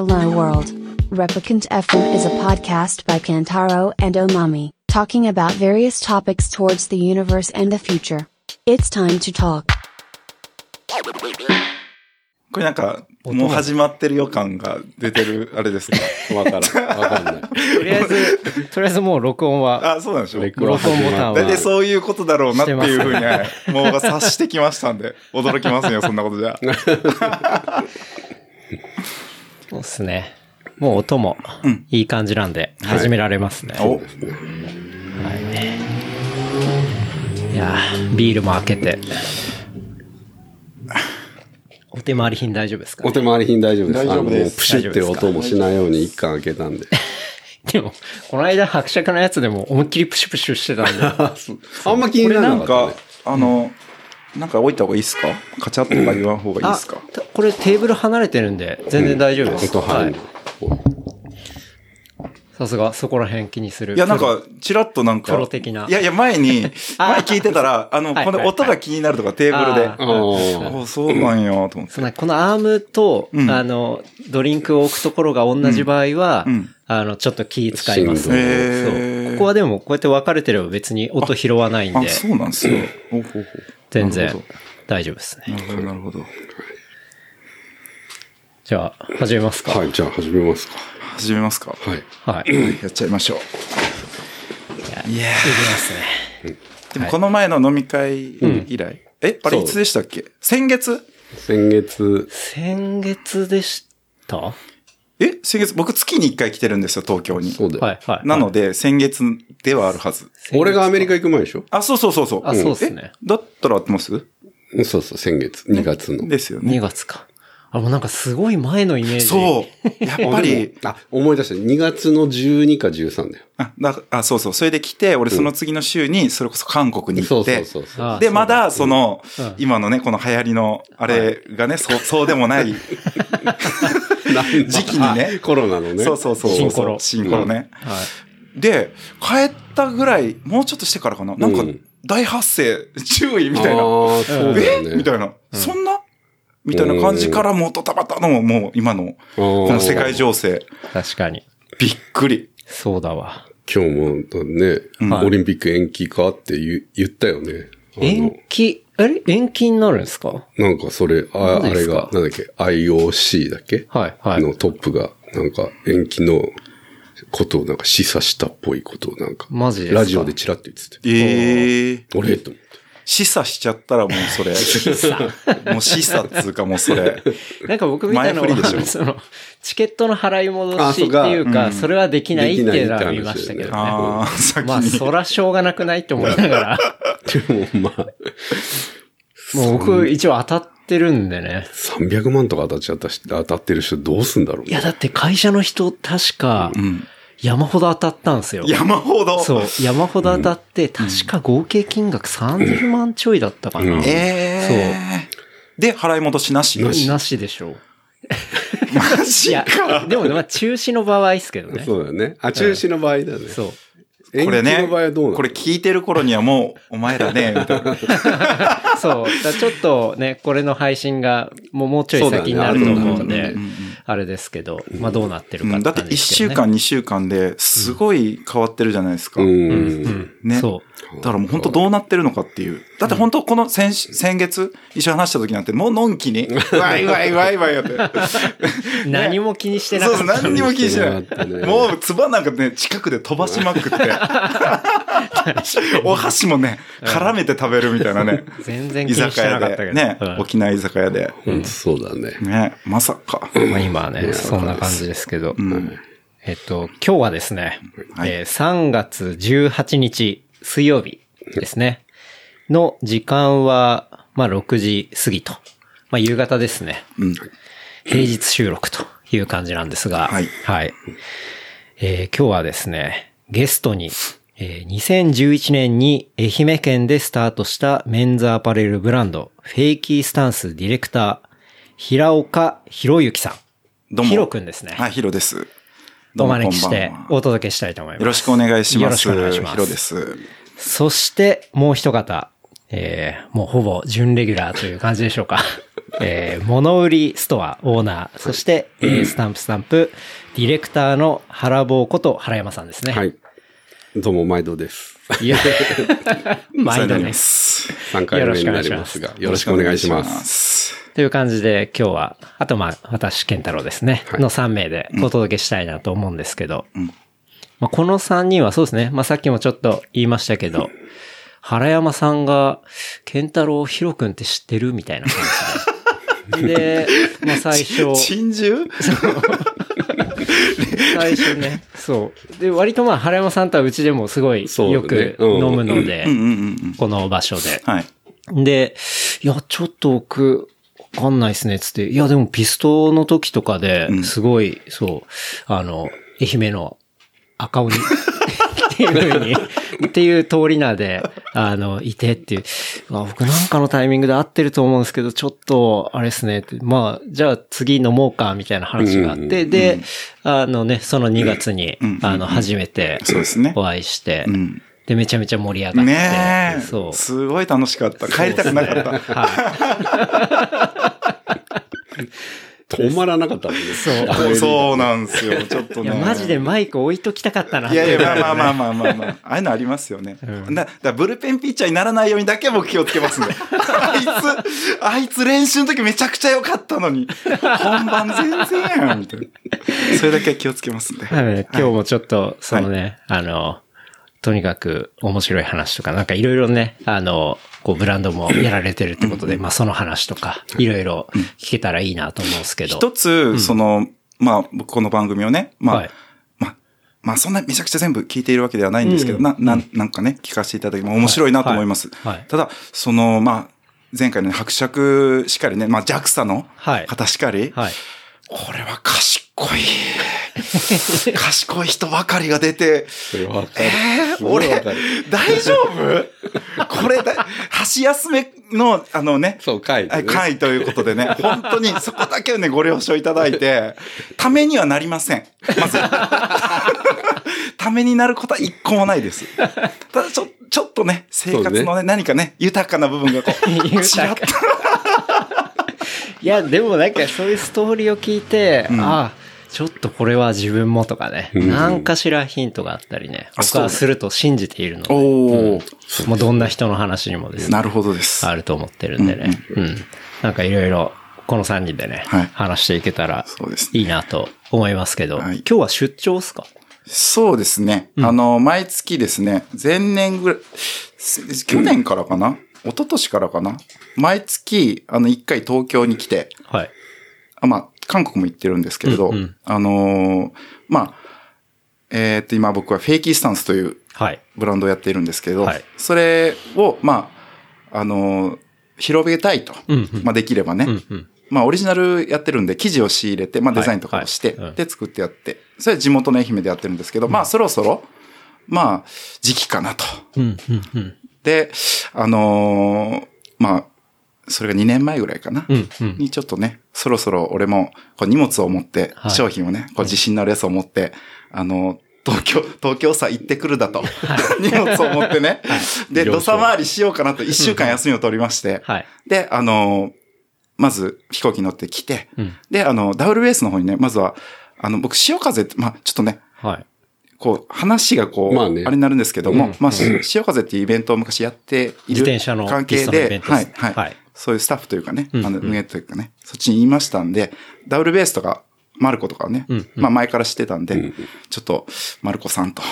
Hello World. Replicant FM is a podcast by Kantaro and Omami, talking about various topics towards the universe and the future. It's time to talk. これなんか、もう始まってる予感が出てる、あれですかわからん。わかんない。とりあえず、とりあえずもう録音は、あ、そうなんでしょう。録音ボタンは大体そういうことだろうなっていうふうに、はいもう察してきましたんで、驚きますよ、そんなことじゃ。そうですね。もう音もうんいい感じなんで、始められますね。お、いやービールも開けて。お手回り品大丈夫ですかお手回り品大丈夫です。大丈夫ですあのもうプシュって音もしないように一貫開けたんで。でも、この間伯爵のやつでも思いっきりプシュプシュしてたんで。あんま気になんならなかっか、あの、なんか置いた方がいいですか？カチャッとか言わん方がいいですか？たこれテーブル離れてるんで、全然大丈夫。です。音入るはい。さすが、そこら辺気にする。いや、なんか、ちらっとなんか、プロ的な。いやいや、前に、あ 前聞いてたら、あの、はいこの音が気になるとかテーブルで、ああそうなんや、と思って。このアームと、うん。あの、ドリンクを置くところが同じ場合は、うん。うんあの、ちょっと気使います。ね。ここはでも、こうやって分かれてれば別に音拾わないんあ、で、そうなんですよ。全然大丈夫ですね。どなるほど、なるほど。じゃあ、始めますか。はい、じゃあ始めますか。始めますか。はい。はい。やっちゃいましょう。いやいきますね。でもこの前の飲み会以来、え、あれいつでしたっけ？先月？先月、先月でした？はえ先月、僕月に1回来てるんですよ、東京に。そうだよ。い、はい。なので、先月ではあるはず。俺がアメリカ行く前でしょ？あ、そうそうそうそう。あ、そうですね。だったら合ってます？うんそうそう、先月、2月の。ですよね。2月か。あ、もうなんかすごい前のイメージ。そう。やっぱり、あ、思い出した。2月の12か13だよ。あ、だあそうそう。それで来て、俺その次の週に、それこそ韓国に行って、そうそうそうそう。あで、まだ、そのうん、今のね、この流行りの、あれがね、そう、そうでもない、時期にねあコロナのね。そうそうそう。新コロ新コロね。はい。で、帰ったぐらい、もうちょっとしてからかな。なんかうん、大発生、注意みたいな。ああ、そう。え？みたいな。そんな？みたいな感じからもうドタバタの、もう今の、ここの世界情勢、確かに。びっくり。そうだわ。今日もね、うんオリンピック延期かって言言ったよね。あの延期、あれ？延期になるんですか？なんかそれ、ああれが、なんだっけ、IOC だっけ？はい、はい。のトップが、なんか延期のことをなんか示唆したっぽいことをなんか、マジですか？ラジオでチラッと言ってて。ええ俺と思って。示唆しちゃったらもうそれ。もう示唆っつうかもうそれ。なんか僕みたいなのは、その、チケットの払い戻しっていうか、うんそれはできないっていうのは見ましたけどね。あ。まあ、そらしょうがなくないって思いながら、でもまあ、もう僕一応当たってるんでね。300万とか当たっちゃったし、当たってる人どうすんだろういや、だって会社の人確かうん。山ほど当たったんですよ。山ほど。そう、山ほど当たって、確か合計金額30万ちょいだったかな。うんええで、払い戻しなしなしなしでしょう。マジか。、でも、まあ、中止の場合ですけどね。そうだよね。あ、中止の場合だね。そう。これねこれ聞いてる頃にはもう、お前らね、みたいな。そう。ちょっとね、これの配信がもうもうちょい先になると思うんそうだであれですけど、まあどうなってるかうんだって1週間、2週間ですごい変わってるじゃないですか。うん。うん。ね。そだからもう本当どうなってるのかっていう。だって本当この先週先月一緒に話した時なんてもうのんきに、ワイワイワイワイやって。う。何も気にしてなそうそう、かった。何にも気にしてない。ねもう、つばなんかね、近くで飛ばしまくって。お箸もね、絡めて食べるみたいなね。居全然気にし酒屋で。てなかったけど。ねうん、沖縄居酒屋で。本当そうだね。ね、まさか。まあ今はね、そんな感じですけど。うん。えっと、今日はですね、はいえー3月18日水曜日ですね。の時間は、まあ6時過ぎと。まあ夕方ですね。うん。平日収録という感じなんですが、はいはい。えー今日はですね、ゲストに、えー2011年に愛媛県でスタートしたメンズアパレルブランド、フェイキースタンスディレクター、平岡博之さん。どうも。ヒロくんですね。はい、ヒロです。お招きしてどうもこんばんはお届けしたいと思います。よろしくお願いします。よろしくお願いしますヒロです。そして、もう一方、えー、もうほぼ準レギュラーという感じでしょうか。えー、物売りストアオーナー、そして、えースタンプスタンプ、ディレクターの原坊こと原山さんですね。はい。どうも、毎度です。いや、毎度です。す。3回目になりますが、よろしくお願いします。す。という感じで今日は、あとまあ、私、健太郎ですね、はいの3名でお届けしたいなと思うんですけど、んまあ、この3人はそうですね、まあさっきもちょっと言いましたけど、原山さんが、健太郎ヒロ君って知ってるみたいな感じで。で、まあ最初、珍獣？最初ね、そう。で、割とまあ原山さんとはうちでもすごいそうねよくうん飲むのでうん、うんうんうん。この場所で。はい。で、いや、ちょっと僕、わかんないっすね、つって。いや、でもピストの時とかでう、んすごい、そう、あの、愛媛の赤鬼 っていうふうに、っていう通り名で、あの、いてっていう。あ僕なんかのタイミングで合ってると思うんですけど、ちょっと、あれっすね。まあ、じゃあ次飲もうか、みたいな話があって、で、あのね、その2月にうん、あの、初めてそうですね。お会いしてう、ん。で、めちゃめちゃ盛り上がって。ねえ。そう。すごい楽しかった。帰りたくなかった。止まらなかったんでね。そうそうなんですよ。ちょっとね。いや、マジでマイク置いときたかったないやいや、まあまあまあまあまあまあ。ああいうのありますよね。うんだだブルペンピッチャーにならないようにだけ僕気をつけますんで。あいつ、あいつ練習の時めちゃくちゃ良かったのに、本番全然やん、みたいな。それだけ気をつけますんで。はい今日もちょっと、そのね、あの、とにかく面白い話とか、なんかいろいろね、あの、こうブランドもやられてるってことで、まあその話とか、いろいろ聞けたらいいなと思うんですけど。一つ、その、まあ、僕この番組をね、まあ、はい。まあ、まあそんなめちゃくちゃ全部聞いているわけではないんですけど、な、なん、なんかね、聞かせていただきも面白いなと思います。はい。はい。ただ、その、まあ、前回のね伯爵しかりね、まあ JAXA のはい。方しかり、はい。これは賢い。賢い人ばかりが出て。えー、俺大丈夫？これだ、箸休めの、あのね、そう、回ではい、ね。会ということでね、本当にそこだけをね、ご了承いただいて、ためにはなりません。まず。ためになることは一個もないです。ただちょ、ちょっとね、生活のね、何かね、豊かな部分がこう、豊いや、でもなんかそういうストーリーを聞いて、んああ、ちょっとこれは自分もとかね、ん。何かしらヒントがあったりね、僕はすると信じているので、おお、もうどんな人の話にもですね、なるほどです。あると思ってるんでね。うん。なんかいろいろ、この3人でね、はい。話していけたらそうですね。いいなと思いますけど、はい。今日は出張っすか？そうですね。あの、毎月ですね、前年ぐらい、す去年からかな？一昨年からかな？毎月、あの、一回東京に来て、はい。あまあ、韓国も行ってるんですけれど、うんうんあのーまあ、えーっと、今僕はフェイキースタンスというはい。ブランドをやっているんですけど、はいそれを、まあ、あのー広げたいと。うんうんまあ、できればね。うんうん。まあ、オリジナルやってるんで、生地を仕入れて、まあ、デザインとかをして、はいはいで、作ってやって、それは地元の愛媛でやってるんですけど、まあ、そろそろ、まあ、時期かなと。うん、うん、うん。で、あのーまあ、それが2年前ぐらいかな。うん、うん。にちょっとね、そろそろ俺も、こう荷物を持って、はい商品をね、こう自信のあるやつを持って、あの、東京、東京さ行ってくるだと。荷物を持ってね。で、土佐回りしようかなと一週間休みを取りまして。はい。で、あの、まず飛行機乗って来て、うん。で、あの、ダブルベースの方にね、まずは、あの、僕、潮風って、まあ、ちょっとね、はい。こう、話がこう、まあねあれになるんですけども、うんまあ、し潮風っていうイベントを昔やっている自転車の関係で、ントです、はいはい、はいそういうスタッフというかね、うんあの、運営というかね、そっちに言いましたんで、ダブルベースとか、マルコとかをね、うんうん。まあ前から知ってたんで、うんちょっと、マルコさんと、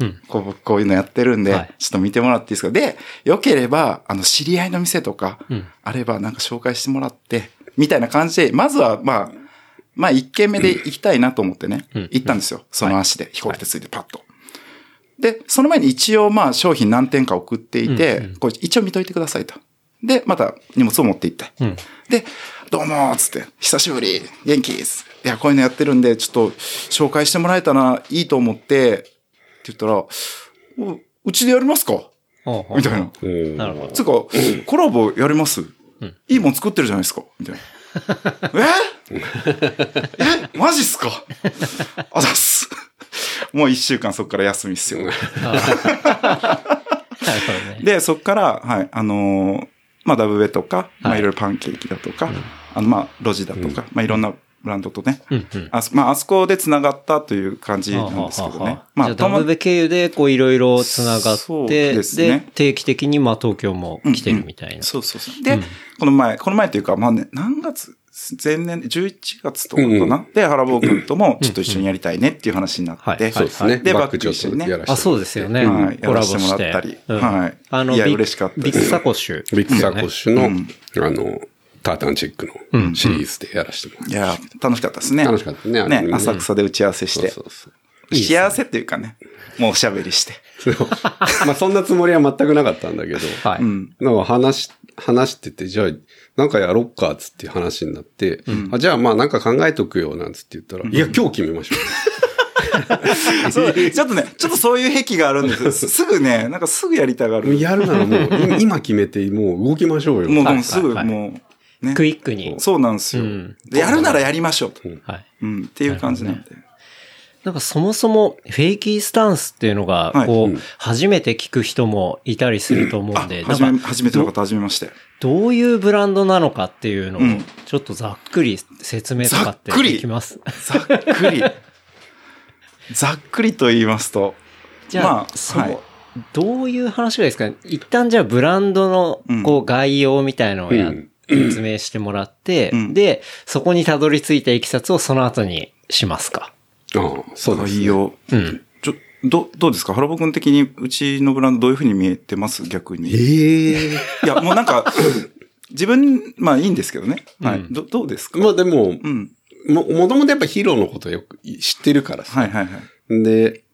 うん。こう僕こういうのやってるんで、はい。ちょっと見てもらっていいですか？で、良ければ、あの、知り合いの店とか、うん。あればなんか紹介してもらって、みたいな感じで、まずは、まあ、まあ一軒目で行きたいなと思ってね、うん。行ったんですよ。その足で、飛行機でついてパッと。で、その前に一応まあ商品何点か送っていて、うんうん。こう一応見といてくださいと。で、また荷物を持って行って。うん。で、どうもーっつって、久しぶり、元気です。いや、こういうのやってるんで、ちょっと紹介してもらえたらいいと思って、って言ったら、おうちでやりますか？みたいな。うんなるほど。つうか、コラボやります、いいもん作ってるじゃないですかみたいな。え？え？マジっすか？あざっす。もう一週間そっから休みっすよ。なるほどね。で、そっから、はい、あのーまあ、ダブベとか、まあ、はいいろいろパンケーキだとか、あの、まあ、ロジだとか、まあ、いろんなブランドとね、うんうん。あそ、まあ、あそこで繋がったという感じなんですけどね。まあ、じゃあ、ダブベ経由で、こう、いろいろ繋がって、ですね定期的に、まあ、東京も来てるみたいな。そうそうそう。で、この前、この前というか、まあね、何月前年、11月とかかな、うんで、原坊君ともちょっと一緒にやりたいねっていう話になって、はいそうですね。でバックちょっバック一緒にねあ、そうですよね。はいコラボやらせても。らったりうんはいあの、いや嬉しかったですビッグサコッシュ。ビッグサコッシュの、うんあの、タータンチェックのシリーズでやらせてもらっいや、楽しかったですね。楽しかったねね、ね浅草で打ち合わせた。して。そうそうそう。幸せっていうかね、もうおしゃべりして。まあそんなつもりは全くなかったんだけど、はい。うん。なんか話し、話してて、じゃあ、なんかやろっか、つって話になって、あじゃあまあなんか考えとくよ、なんつって言ったら、いや、今日決めましょ そう、ちょっとね、ちょっとそういう癖があるんですよ。すすぐね、なんかすぐやりたがう。る。やるならもう、い今決めて、もう動きましょうよ。もう、はいもうすぐ、もう、ね。クイックに。そうなんですよ、うんで。やるならやりましょうと。はい。うん、っていう感じなんで。なんかそもそもフェイキースタンスっていうのが、はいこう、うん初めて聞く人もいたりすると思うんで、はじめ、初めての方、初めまして。どういうブランドなのかっていうのをうん、ちょっとざっくり説明とかってざっくり？できます？ざっくり。ざっくりと言いますと。じゃあ、まあその、はいどういう話がいいですか一旦じゃあブランドのうんこう概要みたいのをや、うん説明してもらって、うんで、そこにたどり着いたいきさつをその後にしますか？ああ、そうです、ね。いいよ。うん。ちょ、ど、どうですか？原坊君的にうちのブランドどういうふうに見えてます？逆に。いええや、もうなんか、自分、まあいいんですけどね。はい。うんど、どうですか？まあでも、うん。も、もともとやっぱヒーローのことよく知ってるからさ。はいはいはい。で、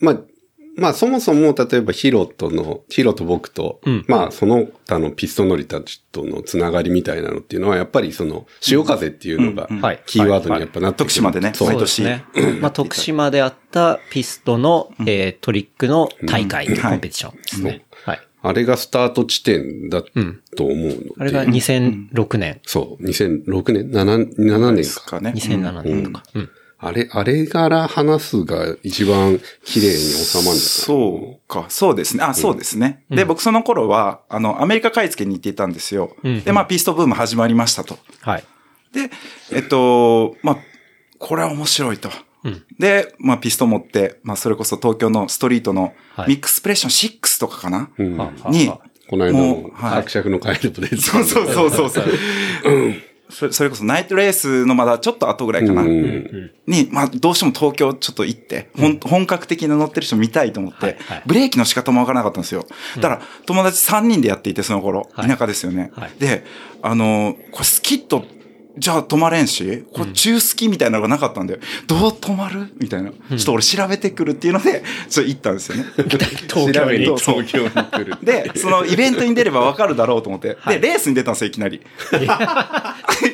まあ、まあそもそも例えばヒロとの、ヒロと僕と、うんまあその他のピストノリたちとのつながりみたいなのっていうのはやっぱりその潮風っていうのがキーワードにやっぱなってくる徳島でねそう毎年ね。まあ、徳島であったピストの、えートリックの大会、コンペティションですね。はい。あれがスタート地点だうん。と思うので。あれが2006年、そう、2006年 ?7、7年か。ですかね。2007年とか。うん。あれ、あれから話すが一番綺麗に収まるんじゃない？そうか、そうですね。あ、そうですね。で、僕その頃は、あの、アメリカ買い付けに行っていたんですよ。うんで、まあ、ピストブーム始まりましたと。はい。で、えっと、まあ、これは面白いと。うんで、まあ、ピスト持って、まあ、それこそ東京のストリートのはいミックスプレッション6とかかな、うんはあに、はこの間ものうはい伯爵のカエルプで。そうそうそうそうそう。そ れそれこそナイトレースのまだちょっと後ぐらいかな。うんに、まあ、どうしても東京ちょっと行って、ほん本格的な乗ってる人見たいと思って、はいはいブレーキの仕方もわからなかったんですよ。だから、友達3人でやっていて、その頃、はい田舎ですよね。はいで、あの、これスキット、じゃあ止まれんし、これ中スキみたいなのがなかったんだよ。どう止まる？みたいな。ちょっと俺調べてくるっていうので、ちょっと行ったんですよね。東京に東京に来る。で、そのイベントに出ればわかるだろうと思って、はいで、レースに出たんですよ、いきなり。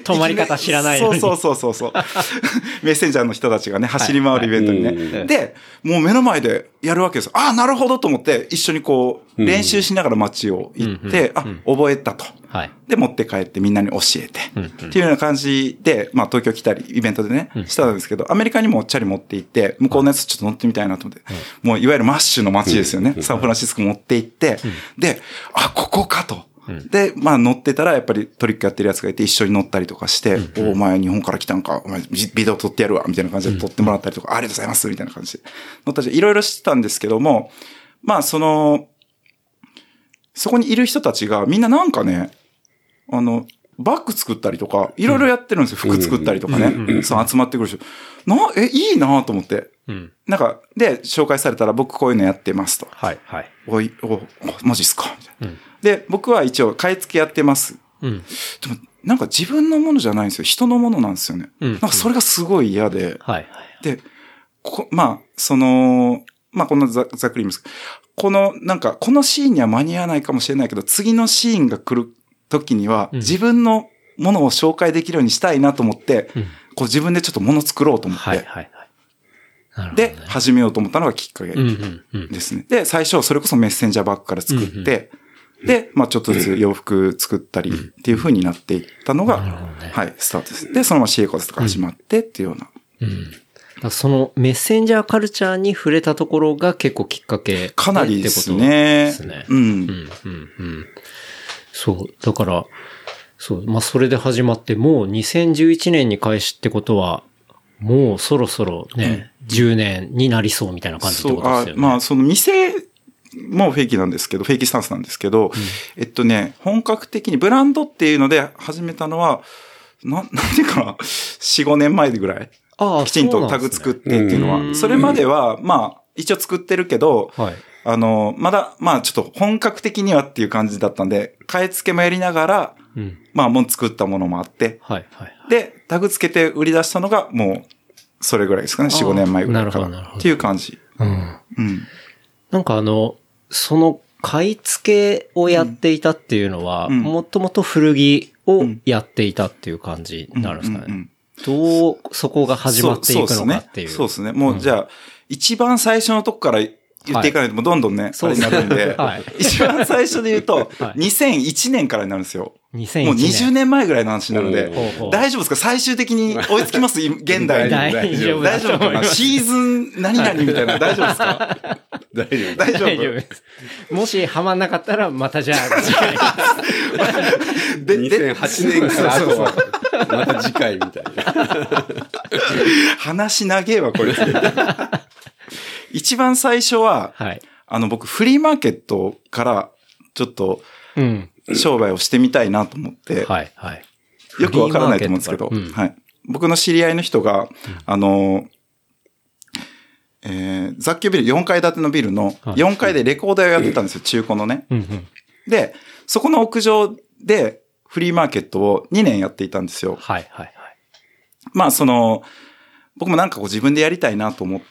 止まり方知らないのに。そうそうそうそうそう。メッセンジャーの人たちがね、走り回るイベントにね。はいで、もう目の前でやるわけですよ。ああ、なるほどと思って、一緒にこう、うん練習しながら街を行って、あ、覚えたと。はい。で、持って帰ってみんなに教えて。っていうような感じで、まあ東京来たり、イベントでね、したんですけど、アメリカにもチャリ持って行って、向こうのやつちょっと乗ってみたいなと思って、もういわゆるマッシュの街ですよね。サンフランシスコ持って行って、で、あ、ここかと。で、まあ乗ってたらやっぱりトリックやってるやつがいて一緒に乗ったりとかして、おお前日本から来たんか、お前ビビデオ撮ってやるわ、みたいな感じで撮ってもらったりとか、ありがとうございます、みたいな感じで。乗ったり、いろいろしてたんですけども、まあその、そこにいる人たちがみんななんかね、あの、バッグ作ったりとか、いろいろやってるんですよ。服作ったりとかね。そう集まってくる人。な、え、いいなと思って。うん。なんか、で、紹介されたら僕こういうのやってますと。はい。はい。おい、お、おマジっすか？みたいなうんで、僕は一応買い付けやってます。うん。でも、なんか自分のものじゃないんですよ。人のものなんですよね。うんなんかそれがすごい嫌で。はい。はい。で、こまあ、その、まあ、このざざっくり言いますこの、なんか、このシーンには間に合わないかもしれないけど、次のシーンが来る時には、うん自分のものを紹介できるようにしたいなと思って、うんこう自分でちょっともの作ろうと思って、はい。はい。はい。で、始めようと思ったのがきっかけうん。うん。うん。ですね。で、最初、それこそメッセンジャーバッグから作って、で、まあちょっとずつ洋服作ったりっていう風になっていったのが、なるほどねはい、スタートです。で、そのままシエコスとか始まってっていうような。うん。らそのメッセンジャーカルチャーに触れたところが結構きっかけかなりですってことね。ですね。うん。うん、うん、うん。そう。だから、そう。まあ、それで始まって、もう2011年に開始ってことは、もうそろそろね、10年になりそうみたいな感じってことですよね。まあ、その店もフェイキーなんですけど、フェイキースタンスなんですけど、えっとね、本格的にブランドっていうので始めたのは、な、なんていうかな、4、5年前ぐらい。ああきちんとタグ作ってっていうのは。それまでは、まあ、一応作ってるけど、はい。あの、まだ、まあちょっと本格的にはっていう感じだったんで、買い付けもやりながら、うん。まあもう作ったものもあって、はい、はい。で、タグ付けて売り出したのがもう、それぐらいですかね、4、5年前ぐらいから。なるほどなるほどっていう感じ。うん。うん。なんかあの、その買い付けをやっていたっていうのは、うんもともと古着をやっていたっていう感じになるんですかね。どうそこが始まっていくのかっていう。そうですね。そうですね。もう、じゃあ、一番最初のとこから言っていかないと、もうどんどんね、そうになるんで、はい一番最初で言うと、はい2001年からになるんですよ。2001もう20年前ぐらいの話になるんで大丈夫ですか？最終的に追いつきます？現代に。大丈夫だ大丈夫か。なシーズン何々みたいな、大丈夫ですか？大丈夫。大丈夫です。もしハマんなかったら、またじゃあ、次回。で、で、2008年からあとは、また次回みたいな。話長えわ、これ。一番最初は、はい。あの、僕、フリーマーケットから、ちょっと、うん。商売をしてみたいなと思って、はい、はい。よくわからないと思うんですけど、フリーマーケットからはい。僕の知り合いの人が、あの、えー雑居ビル、4階建てのビルのはい4階でレコーダーをやってたんですよ、中古のね。うん、うん。で、そこの屋上でフリーマーケットを2年やっていたんですよ。はい、はい、はい。まあ、その、僕もなんかこう自分でやりたいなと思って、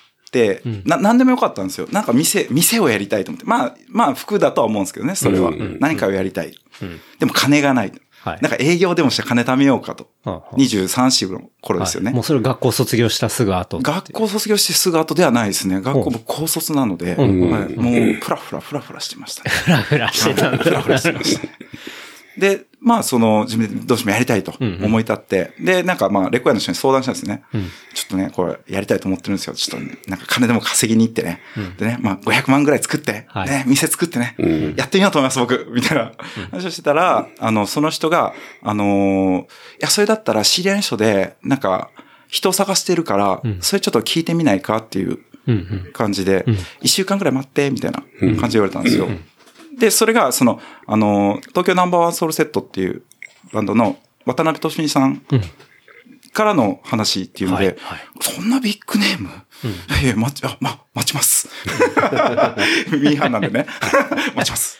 うんな、なんでもよかったんですよ。なんか店、店をやりたいと思って。まあ、まあ、服だとは思うんですけどね、それは。うんうん何かをやりたい。うん。でも金がない。はい。なんか営業でもして金貯めようかと。はあはあ23歳の頃ですよね。はいもうそれ学校卒業したすぐ後。学校卒業してすぐ後ではないですね。学校うん僕高卒なので、もうフラフラフラフラしてましたね。フラフラしてたんだ。フラフラしてましたね。で、まあその自分でどうしてもやりたいとうんうん。思い立って、で、なんかまあレコヤの人に相談したんですね。うん。ちょっとね、これやりたいと思ってるんですよ。ちょっとね、なんか金でも稼ぎに行ってね。でね、まあ500万ぐらい作って、はい。ね、店作ってね、うん。やってみようと思います、僕、みたいな。話をしてたら、あの、その人が、あのーいや、それだったら知り合いの人で、なんか、人を探してるから、うん。それちょっと聞いてみないかっていううんうん。感じでうん、一週間くらい待って、みたいな感じで言われたんですよ。で、それが、その、あの、東京ナンバーワンソウルセットっていうバンドの渡辺俊美さんうんからの話っていうので、はいはいそんなビッグネーム、いやいや、待ち、あ、ま、待ちます。ミーハンなんでね。待ちます。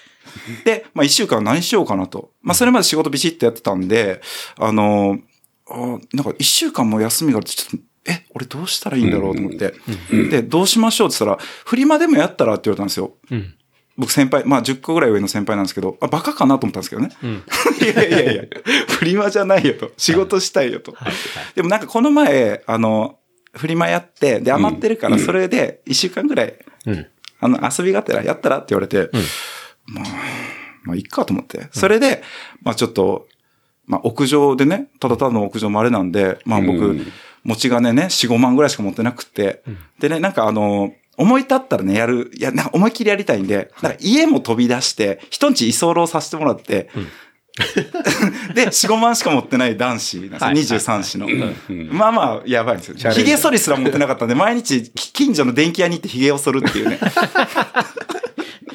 で、まあ一週間何しようかなと。まあそれまで仕事ビシッとやってたんで、あの、あなんか一週間も休みがあるとちょっと、え、俺どうしたらいいんだろうと思って。で、どうしましょうって言ったら、フリマでもやったらって言われたんですよ。うん。僕先輩、まあ10個ぐらい上の先輩なんですけど、あ、バカかなと思ったんですけどね。うん。いやいやいや、フリマじゃないよと。仕事したいよと。はいはい。でもなんかこの前、あの、フリマやって、で余ってるから、それで一週間ぐらい、うん。あの、遊びがてらやったらって言われて、まあ、まあ、いっかと思って。それで、まあちょっと、まあ屋上でね、ただただの屋上もあれなんで、まあ僕、うん持ち金ね、4、5万ぐらいしか持ってなくて、でね、なんかあの、思い立ったらね、やる、いや、なんか思いっきりやりたいんで、なんか家も飛び出して、人んち居候させてもらって、で、4、5万しか持ってない男子なんですよ、はい。23子の。うん。まあまあ、やばいんですよ。髭剃りすら持ってなかったんで、毎日、き近所の電気屋に行って髭を剃るっていうね。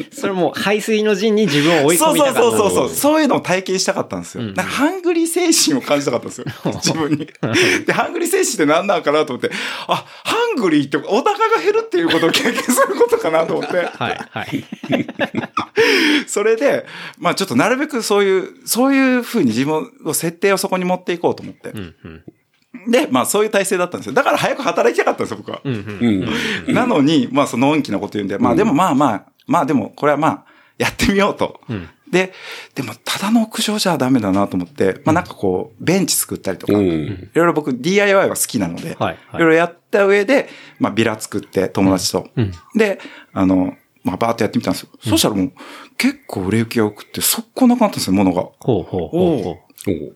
それもう排水の陣に自分を追いそうそう込みたかった。そうそうそう。そういうのを体験したかったんですよ。うんハングリー精神を感じたかったんですよ。自分に。で、ハングリー精神って何なのかなと思って、あ、ハングリーってお腹が減るっていうことを経験することかなと思って。は いはい。それで、まあちょっとなるべくそういう、そういうふうに自分を設定をそこに持っていこうと思って。うんうん。で、まあそういう体制だったんですよ。だから早く働きたかったんですよ、僕は。うんうん。うん。なのに、まあそののんきなこと言うんで、まあでもまあまあ、まあでもこれはまあ、やってみようと。うんで、でもただの屋上じゃダメだなと思って、まあなんかこう、ベンチ作ったりとか、ういん。ろいろ僕 DIY は好きなので、はいはいいろいろやった上で、まあビラ作って友達と。うんで、あの、まあバーってやってみたんですよ。そしたらもう結構売れ行きが良くって、速攻なくなったんですよ、物が。ほうほうほうほ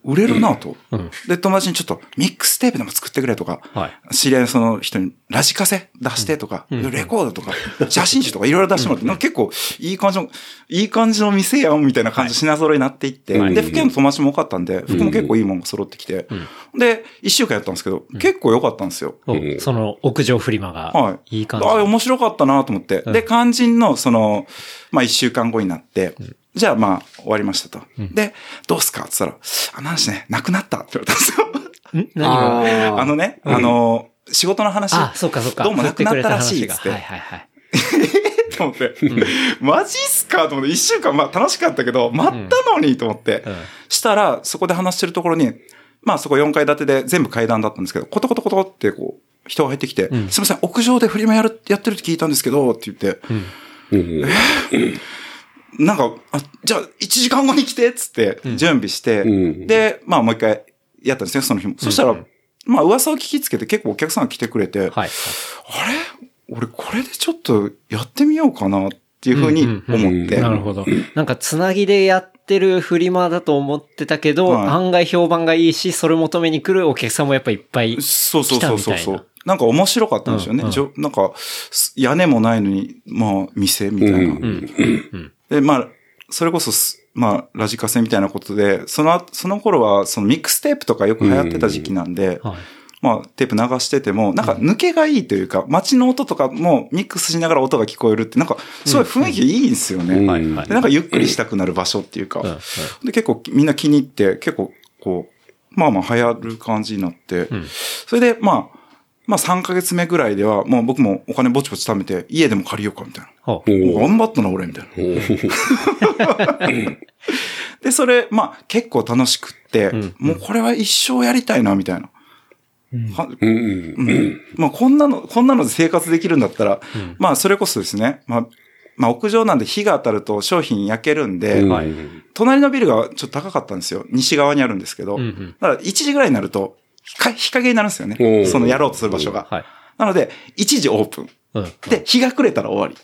売れるなと。うん。で、友達にちょっとミックステープでも作ってくれとか、はい。知り合いのその人にラジカセ出してとか、うんレコードとか、写真集とかいろいろ出してもらって、なんか結構いい感じの、いい感じの店やんみたいな感じで品揃えになっていって、はいで、服屋の友達も多かったんで、服も結構いいものが揃ってきて、で、一週間やったんですけど、結構良かったんですよ。おうんその屋上フリマが、はい。いい感じ。ああ、面白かったなと思って。うんで、肝心の、その、まあ、一週間後になって、じゃあ、まあ、終わりましたと。で、どうすか？って言ったら、あ、なんしね、なくなった。って言われたんですよ。ん？何が？あー。あのね、あの、仕事の話、あ、そうかそうか。どうもなくなったらしい振ってくれた話が。っつってはいはいはい。と思って、マジっすか？と思って、一週間、まあ楽しかったけど、待ったのにと思って、うん。したら、そこで話してるところに、まあそこ4階建てで全部階段だったんですけど、コトコトコトってこう、人が入ってきて、うん。すいません、屋上でフリマやる、やってるって聞いたんですけど、って言って、うんなんか、あ、じゃあ1時間後に来てっつって、準備して、うんで、まあもう一回やったんですね、その日も。そしたら、まあ噂を聞きつけて結構お客さんが来てくれて、はい。あれ？俺これでちょっとやってみようかなっていうふうに思って。なるほど。なんか、つなぎでやってるフリマだと思ってたけど、はい案外評判がいいし、それ求めに来るお客さんもやっぱいっぱい。そうそうそうそう来たみたいなそう。なんか面白かったんですよね。うんうんじょなんか、す屋根もないのに、まあ、店みたいな。うんうん。で、まあ、それこそす、まあ、ラジカセみたいなことで、その後、その頃は、そのミックステープとかよく流行ってた時期なんで、はい。まあ、テープ流してても、なんか抜けがいいというか、街の音とかもミックスしながら音が聞こえるって、なんか、すごい雰囲気いいんですよね。うんはいはい。で、なんかゆっくりしたくなる場所っていうか、で、結構みんな気に入って、結構、こう、まあまあ流行る感じになって、ん。それで、まあ、まあ3ヶ月目ぐらいでは、もう僕もお金ぼちぼち貯めて、家でも借りようか、みたいな。頑張ったな、俺、みたいな。で、それ、まあ結構楽しくって、ん。もうこれは一生やりたいな、みたいな。まあこんなの、こんなので生活できるんだったら、まあそれこそですね、まあ、まあ屋上なんで火が当たると商品焼けるんで、うん。はい。隣のビルがちょっと高かったんですよ。西側にあるんですけど。うんうん。だから1時ぐらいになると、日陰になるんですよおね。ーそのやろうとする場所が。はい。なので、1時オープン。うん。で、日が暮れたら終わり。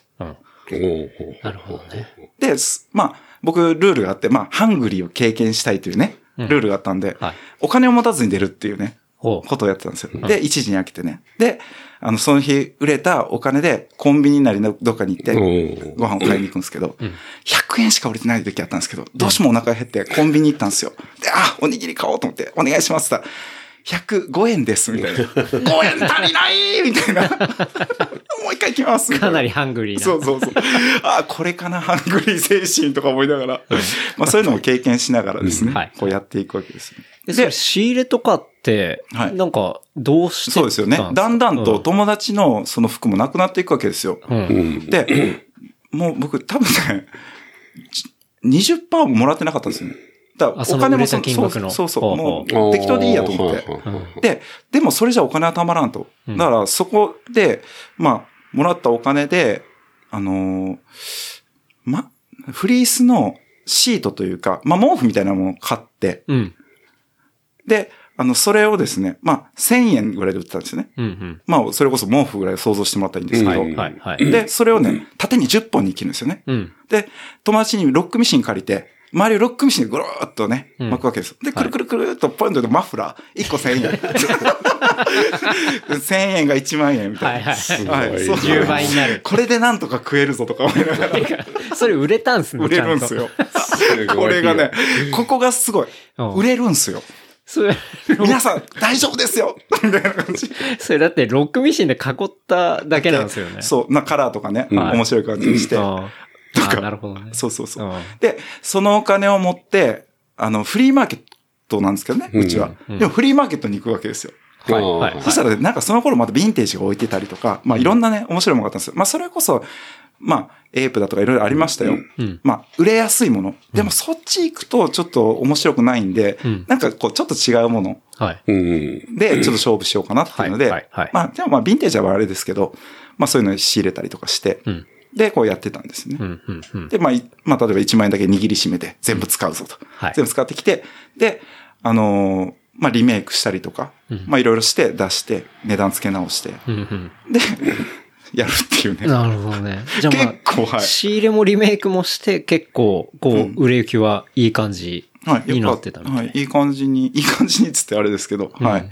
なるほどね。で、すまあ、僕、ルールがあって、まあ、ハングリーを経験したいというね、ルールがあったんで、はいお金を持たずに出るっていうね。ことをやってたんですよ。で、1時に開けてね。で、あの、その日売れたお金で、コンビニなりのどっかに行って、ご飯を買いに行くんですけど、100円しか売れてない時あったんですけど、どうしてもお腹減ってコンビニ行ったんですよ。で、あ、おにぎり買おうと思って、お願いしますって言ったら、105円です、みたいな。5円足りないみたいな。もう一回行きます。かなりハングリーな。そうそうそう。あ、これかな、ハングリー精神とか思いながら。まあそういうのも経験しながらですね、うんはいこうやっていくわけですね。で、それ仕入れとかって、はいなんか、どうしてそうですよね。だんだんとうん友達のその服もなくなっていくわけですよ。うん。うんで、もう僕多分ね、じ20%ももらってなかったんですよね。だからあそ金額のそうそうそう。もほうう適当でいいやと思って。で、でもそれじゃお金はたまらんと。だからそこで、まあ、もらったお金で、あのーま、フリースのシートというか、まあ毛布みたいなものを買って、うん。で、あの、それをですね、まあ、1000円ぐらいで売ってたんですよね。うん。うん。まあ、それこそ毛布ぐらい想像してもらったらいいんですけど、うんはい。はい。で、それをね、縦に10本に切るんですよね。うん。で、友達にロックミシン借りて、周りをロックミシンでぐるーっとね、うん巻くわけです。で、くるくるくるっとポイントでマフラー、1個1000円。1000円が1万円みたいな。はいはい。はい、すごいそう10倍になる。これでなんとか食えるぞとか思いながらそれ売れたんすね、売れるんです。よ。これがね、ここがすごいうん。売れるんすよ。それ、皆さん大丈夫ですよみたいな感じ。それだってロックミシンで囲っただけなんですよね。そう、なカラーとかね、はい面白い感じにして。かなるほどね。そうそうそうう。んで、そのお金を持って、あの、フリーマーケットなんですけどね、うちは。うんでもフリーマーケットに行くわけですよ。はいはいそしたらね、なんかその頃またヴィンテージが置いてたりとか、まあいろんなね、面白いものがあったんですよ。まあそれこそ、まあ、エープだとかいろいろありましたよ。うん。まあ、売れやすいもの。でもそっち行くとちょっと面白くないんで、うんなんかこう、ちょっと違うものはい。うん。で、ちょっと勝負しようかなっていうので、はいはいはいまあ、でもまあ、ヴィンテージはあれですけど、まあそういうのを仕入れたりとかして、うん。で、こうやってたんですね。うん。うん。うん。で、まあ、いまあ、例えば1万円だけ握りしめて全部使うぞと。はい全部使ってきて、で、あのーまあ、リメイクしたりとか、うんまあ、いろいろして出して、値段付け直して、うん。で、やるっていうね。なるほどね。じゃあまあ、結構、はい。仕入れもリメイクもして結構、こう、売れ行きはいい感じ。はい。になってたみたいはい。いい感じに、いい感じにっつってあれですけど、うんはい。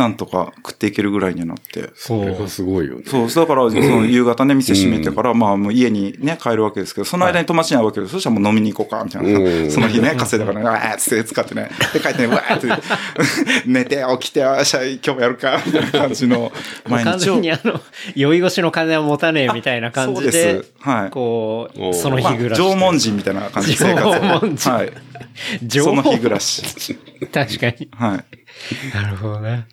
なんとか食っていけるぐらいにはなって。それがすごいよね。そう、だから、その夕方ね、店閉めてから、まあ、もう家にね、帰るわけですけど、その間に友達に会うわけです。そしたらもう飲みに行こうか、みたいな。うんその日ね、稼いだからね、わーっつって使ってね。で、帰ってね、わーって、寝て、起きて、よっしゃ、今日もやるか、みたいな感じの、毎日を完全。にあの、酔い越しの金は持たねえみたいな感じそうでです、はいこう、その日まあ暮らし。縄文人みたいな感じで生活を。縄文人はい。縄その日文暮らし。確かに。はい。なるほどね。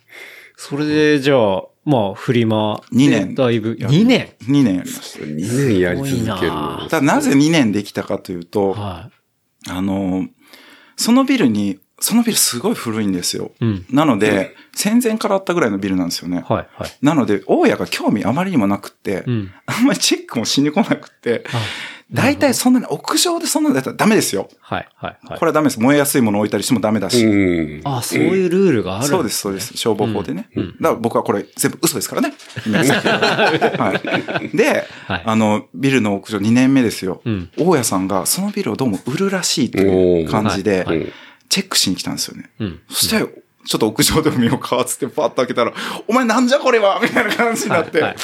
それで、じゃあ、まあ、フリマ。二年だいぶ、2年2年やりまし2年やり続ける。た。ただなぜ2年できたかというと、はあの、そのビルに、そのビルすごい古いんですよ。い。うん。なので、戦前からあったぐらいのビルなんですよね。はい、はい。なので、大家が興味あまりにもなくって、うん。あんまりチェックもしに来なくって、あ大体そんなに屋上でそんなのやったらダメですよ。はい、はい、はい。これはダメです。燃えやすいものを置いたりしてもダメだし。うん。あ、そういうルールがあるそうです、そうです。消防法でね。うんうんだから僕はこれ全部嘘ですからね。はい。で、はいあの、ビルの屋上2年目ですよ。うん大家さんがそのビルをどうも売るらしいという感じでチェックしに来たんですよね。うん。そしたら、ちょっと屋上でも見ようか、つってパッと開けたら、お前なんじゃこれは？みたいな感じになって、はいはい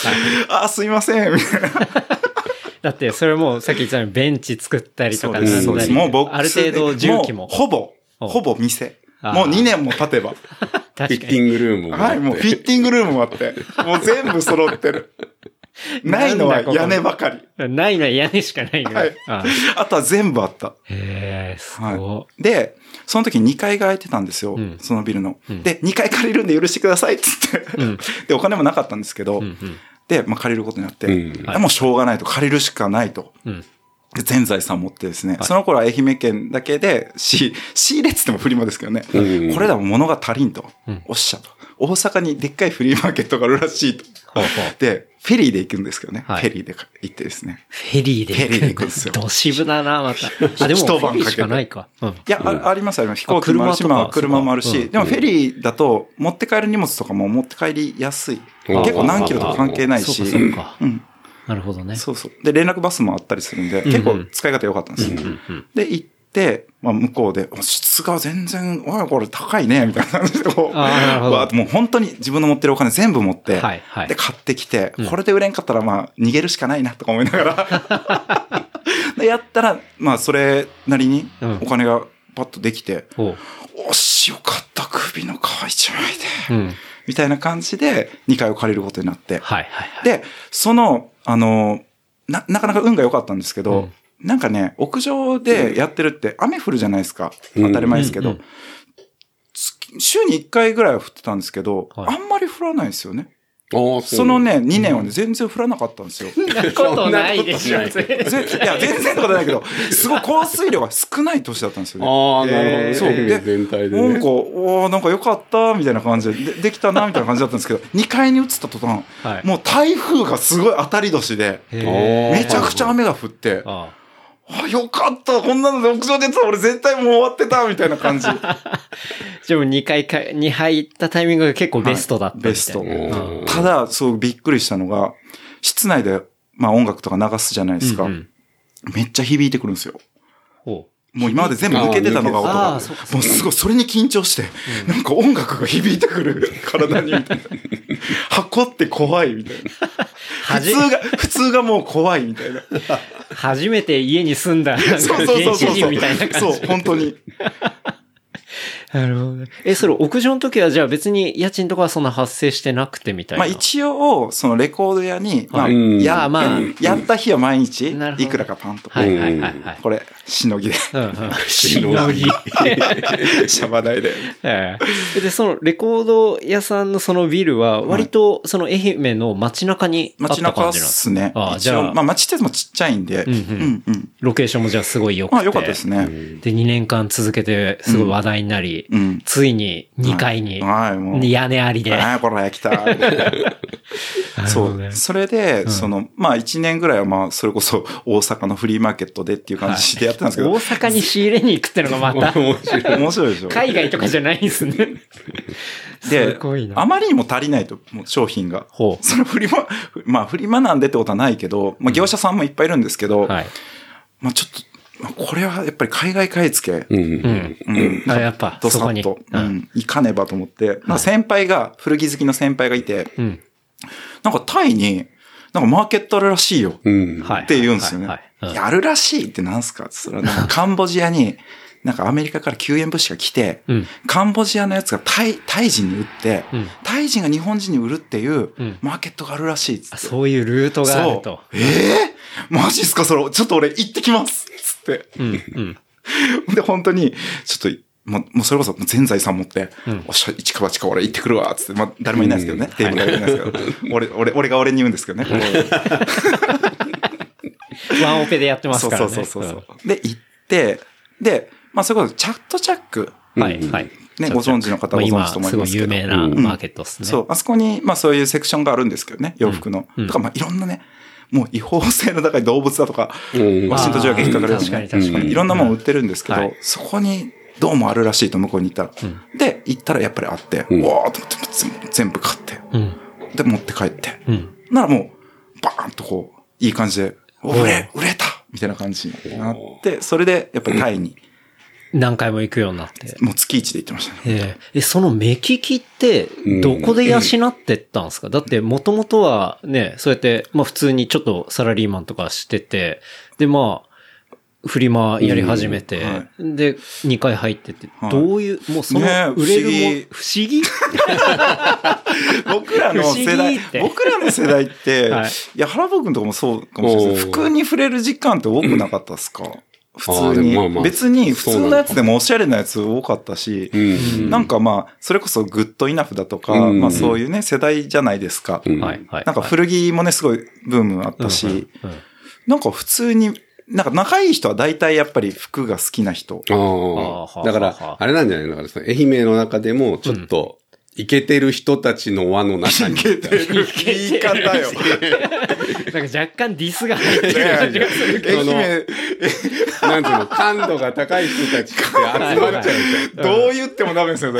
あー、すいません、みたいな。だって、それもうさっき言ったようにベンチ作ったりとかそうです、そうです。なんだりもうボックスである程度重機も。うほぼ、おほぼ店。もう2年も経てば。フ 確かに。ィッティングルームもあって。はい、もうフィッティングルームもあって、もう全部揃ってる。ないのは屋根ばかり。ないのは屋根しかないぐらい。はいああとは全部あった。へえ、すはごい。で、その時2階が空いてたんですよ。うんそのビルの。うんで、2階借りるんで許してくださいっつって。うん で、お金もなかったんですけど、い。うん、うん。で、まあ、借りることになって、うんでもうしょうがないと、借りるしかないと。うん。で全財産持ってですね、はいその頃は愛媛県だけで、仕、仕入れってもフリマですけどね、うんこれらも物が足りんと、うんおっしゃと。大阪にでっかいフリーマーケットがあるらしいと。で、フェリーで行くんですけどね。はいフェリーで行ってですね。フェリーでフェリーで行くんですよど渋だな、また。あ、でも、フ一晩かけないか。うん。いや、あありますあります。飛行機もあるし、まあ車もあるし、そうかでもフェリーだと持って帰る荷物とかも持って帰りやすい。うん結構何キロとか関係ないし。うん。なるほどね。そうそう。で、連絡バスもあったりするんで、結構使い方良かったんですよ。うんで、行って、まあ、向こうで、質が全然、おい、これ高いね、みたいな感じで、こう、あーなるほどわもう本当に自分の持ってるお金全部持って、はいはいで、買ってきて、うんこれで売れんかったら、まあ、逃げるしかないな、とか思いながら、で、やったら、まあ、それなりにうんお金がパッとできて、おうおし、よかった、首の皮一枚で、うん。みたいな感じで、2階を借りることになって、はいはいはい。で、その、あの、な、なかなか運が良かったんですけど、なんかね、屋上でやってるって雨降るじゃないですか。うん。当たり前ですけど、週に1回ぐらいは降ってたんですけど、はい。あんまり降らないですよね。そのね、2年はね、全然降らなかったんですよ。そんなことないでしょ。いや、全然ってことないけど、すごい降水量が少ない年だったんですよね。ああ、なるほどね。そうで全体でねなんか、。おーなんか良かった、みたいな感じで、でできたな、みたいな感じだったんですけど、2階に移った途端、はいもう台風がすごい当たり年で、めちゃくちゃ雨が降って、ああ、よかったこんなので屋上でやってたら俺絶対もう終わってたみたいな感じ。でも2回かに入ったタイミングが結構ベストだったみたいな。ベストうんただ、そうびっくりしたのが、室内で、まあ音楽とか流すじゃないですか。うんうんめっちゃ響いてくるんですよ。ほもう今まで全部抜けてたのが音あが。もうすごい、それに緊張して、なんか音楽が響いてくる体にみたいな。箱って怖いみたいな。普通が、普通がもう怖いみたいな。う初めて家に住んだ、なんかそうそうそう現地そう。人みたいな感じ。そう、本当に。なるほどね。え、それ屋上の時はじゃあ別に家賃とかはそんな発生してなくてみたいな？まあ一応、そのレコード屋に、まあ、うんや、あまあやった日は毎日いくらかパンと。はいはいはいはい。これ、しのぎで、うんうん。しのぎ。シャバ代で。ええで、そのレコード屋さんのそのビルは、割とその愛媛の街中にあった感じなんですすね。ああじゃあまあ街ってもちっちゃいんで、うんうんうんうん。ロケーションもじゃあすごい良くて。まあ良かったですね。で、2年間続けてすごい話題になり、うん。ついに2階に、はい、もう。屋根ありで。はい、こら、来た。そう。ねそれで、んその、まあ一年ぐらいはまあ、それこそ大阪のフリーマーケットでっていう感じでやってたんですけど、大阪に仕入れに行くってのがまた、面白い。面白いでしょ。海外とかじゃないんですね。で、あまりにも足りないと、もう商品が。ほそのフリマ、まあフリマなんでってことはないけど、まあ業者さんもいっぱいいるんですけど、う。はい。まあちょっと、まあこれはやっぱり海外買い付け、うん。うん。うんあ、やっぱ、そこに。とさっと、ううん。ん、行かねばと思って、なんか先輩が、古着好きの先輩がいて、うん。なんかタイに、なんかマーケットあるらしいよ。うん。はい。って言うんですよね。やるらしいってなんすか？って言ったら、なんかカンボジアに、なんかアメリカから救援物資が来て、うんカンボジアのやつがタイ、タイ人に売って、うんタイ人が日本人に売るっていううんマーケットがあるらしいっつあって。そういうルートがあると。そう。ええマジっすか？それ、ちょっと俺行ってきますつって。うん。うん。で、本当に、ちょっと、もう、もうそれこそ全財産持って、うんおっしゃ、一か八か俺行ってくるわ、つって、まあ、誰もいないですけどね。テーブルがいないですけど。俺、俺、俺が俺に言うんですけどね。ワンオペでやってますからね。そうそうそうそう。で、行って、で、まあ、それこそチャットチャック。うんはい、はい。ねご存知の方まあご存知と思いますけど今、すごい有名なマーケットですね。そう、あそこに、まあそういうセクションがあるんですけどね、洋服の。うんだからまあいろんなね、もう違法性の高い動物だとか、うんワシントン条約引っかかるようなね確かに確かに。いろんなもの売ってるんですけど、はいそこにどうもあるらしいと向こうに行ったら。で、行ったらやっぱりあって、うんうわーと思って全部買って、うん。で、持って帰って。うん。ならもう、バーンとこう、いい感じで、お売れ、売れたみたいな感じになって、それでやっぱりタイに、何回も行くようになって。もう月一で行ってましたね。えええ、その目利きって、どこで養ってったんですか、だって、もともとはね、そうやって、まあ普通にちょっとサラリーマンとかしてて、で、まあ、フリマやり始めて、うんはで、2回入ってて、はい。どういう、もうその売れるも、不不思議？僕らの世代僕らの世代って、はい。い、や、原坊君とかもそうかもしれない。です服に触れる時間って多くなかったですか、普通に、まあまあ。別に普通のやつでもおしゃれなやつ多かったし、うん。なんかまあ、それこそグッドイナフだとか、うん。まあそういうね、世代じゃないですか。うんはい、はい。なんか古着もね、すごいブームあったし、うんうん。なんか普通に、なんか仲いい人は大体やっぱり服が好きな人。あああ。だから、あれなんじゃないの？かな。その愛媛の中でも、ちょっと、イケてる人たちの輪の中に。言い方よ。なんか若干ディスが入ってる感じがするけど。愛媛、なんていうの、感度が高い人たちって集まっちゃう。どう言ってもダメですよ、い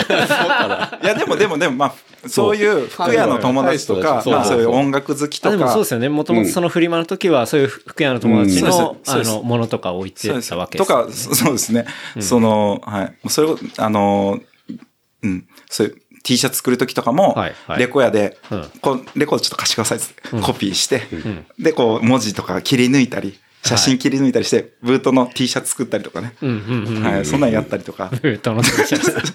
や、でもでもでも、まあ、そういう服屋の友達とか、そうまあそういう音楽好きとあ、でもそうでか、すよね。もともとそのフリマの時は、そういう服屋の友達うんの、あの、ものとか置いてそうですたわけです。とか、そそうですね。その、はい。それを、あの、うん、そういう T シャツ作る時とかもレコ屋でうん、こうレコードちょっと貸してくださいって、コピーして、で、こう、文字とか切り抜いたり、写真切り抜いたりして、ブートの T シャツ作ったりとかね。うんうんうん。はい、そんなんやったりとか。ブートの T シャツ。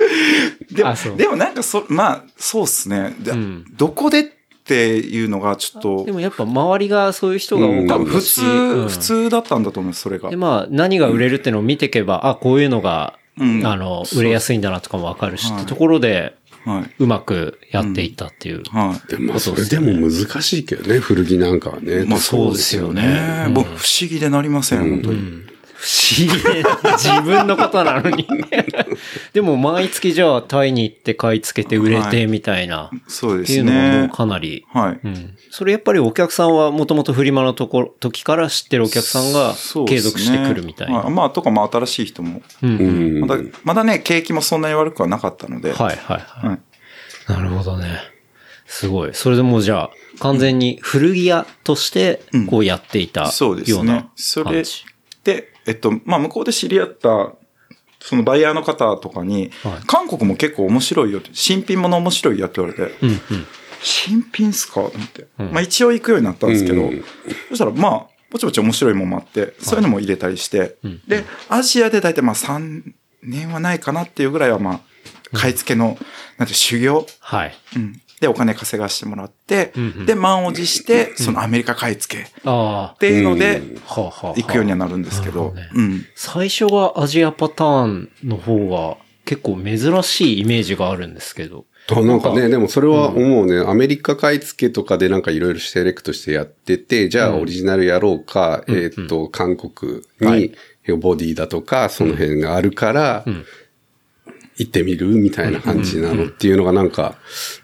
でもなんかそ、まあ、そうっすね。でんどこでっていうのがちょっとで、もやっぱ周りがそういう人が多かったし。通、うん普通だったんだと思います、それがで、。まあ、何が売れるってのを見ていけば、あ、こういうのが、うんあの、売れやすいんだなとかもわかるし、はいってところで、はい。うまくやっていったっていう。はい。でもまあ、それでも難しいけどね、古着なんかはね。まあそうですよね。僕、不思議でなりません、本当に。不思議で、自分のことなのに。でも、毎月じゃあ、タイに行って買い付けて売れてみたいな、そうですっていうのがもうね。かなり。はい。うん。それやっぱりお客さんはもともとフリマのところ、時から知ってるお客さんが継そうですね続してくるみたいな。はまあ、とか、まあ、新しい人も。うんううん。ん。まだ、まだね、景気もそんなに悪くはなかったので。はいはいはい。はいなるほどね。すごい。それでもうじゃあ、完全に古着屋として、こうやっていたそうですようなね。それ感じ。で、えっと、まあ、向こうで知り合った、そのバイヤーの方とかに、はい。韓国も結構面白いよって、新品物面白いやって言われて、うんうん。新品っすか？と思って。まあ一応行くようになったんですけど、うんそしたらまあ、ぼちぼち面白いもんもあって、そういうのも入れたりして、で、アジアで大体まあ3年はないかなっていうぐらいはまあ、買い付けの、なんて修行、はい。うん、でお金稼がしてもらって、んうん。で、満を持して、そのアメリカ買い付け。っあ。ていうので。行くようにはなるんですけど。最初がアジアパターンの方が結構珍しいイメージがあるんですけど。あなんかね、でもそれは思うね、アメリカ買い付けとかでなんかいろいろセレクトしてやってて、じゃあオリジナルやろうか、えーっと、韓国にボディだとか、その辺があるから、行ってみる？みたいな感じなのっていうのがなんか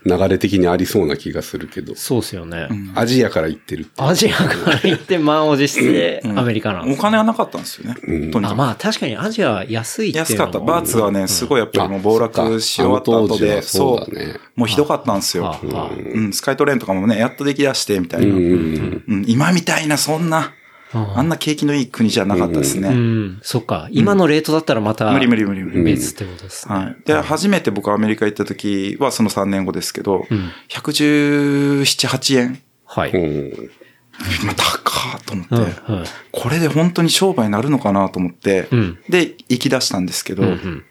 流れ的にありそうな気がするけど、そうですよね。アジアから行ってるって。アジアから行って満を持してアメリカなんです、お金はなかったんですよね。とにあ、かく。まあ確かにアジア安いっていうのも安かった。バーツはね、すごいやっぱりもう暴落し終わった後で、あそうだね。もうひどかったんですよ。スカイトレーンとかもね、やっと出来出して、みたいな。うんうん。うん、今みたいな、そんな、あんな景気のいい国じゃなかったですね。うん。そっか。今のレートだったらまた、無理無理無理無理。別ってことですね。はい。で、初めて僕アメリカ行った時はその3年後ですけど、うん117、8円。はい。まあ、高っと思って、うん。これで本当に商売になるのかなと思って、うん。で、行き出したんですけど、うんうん。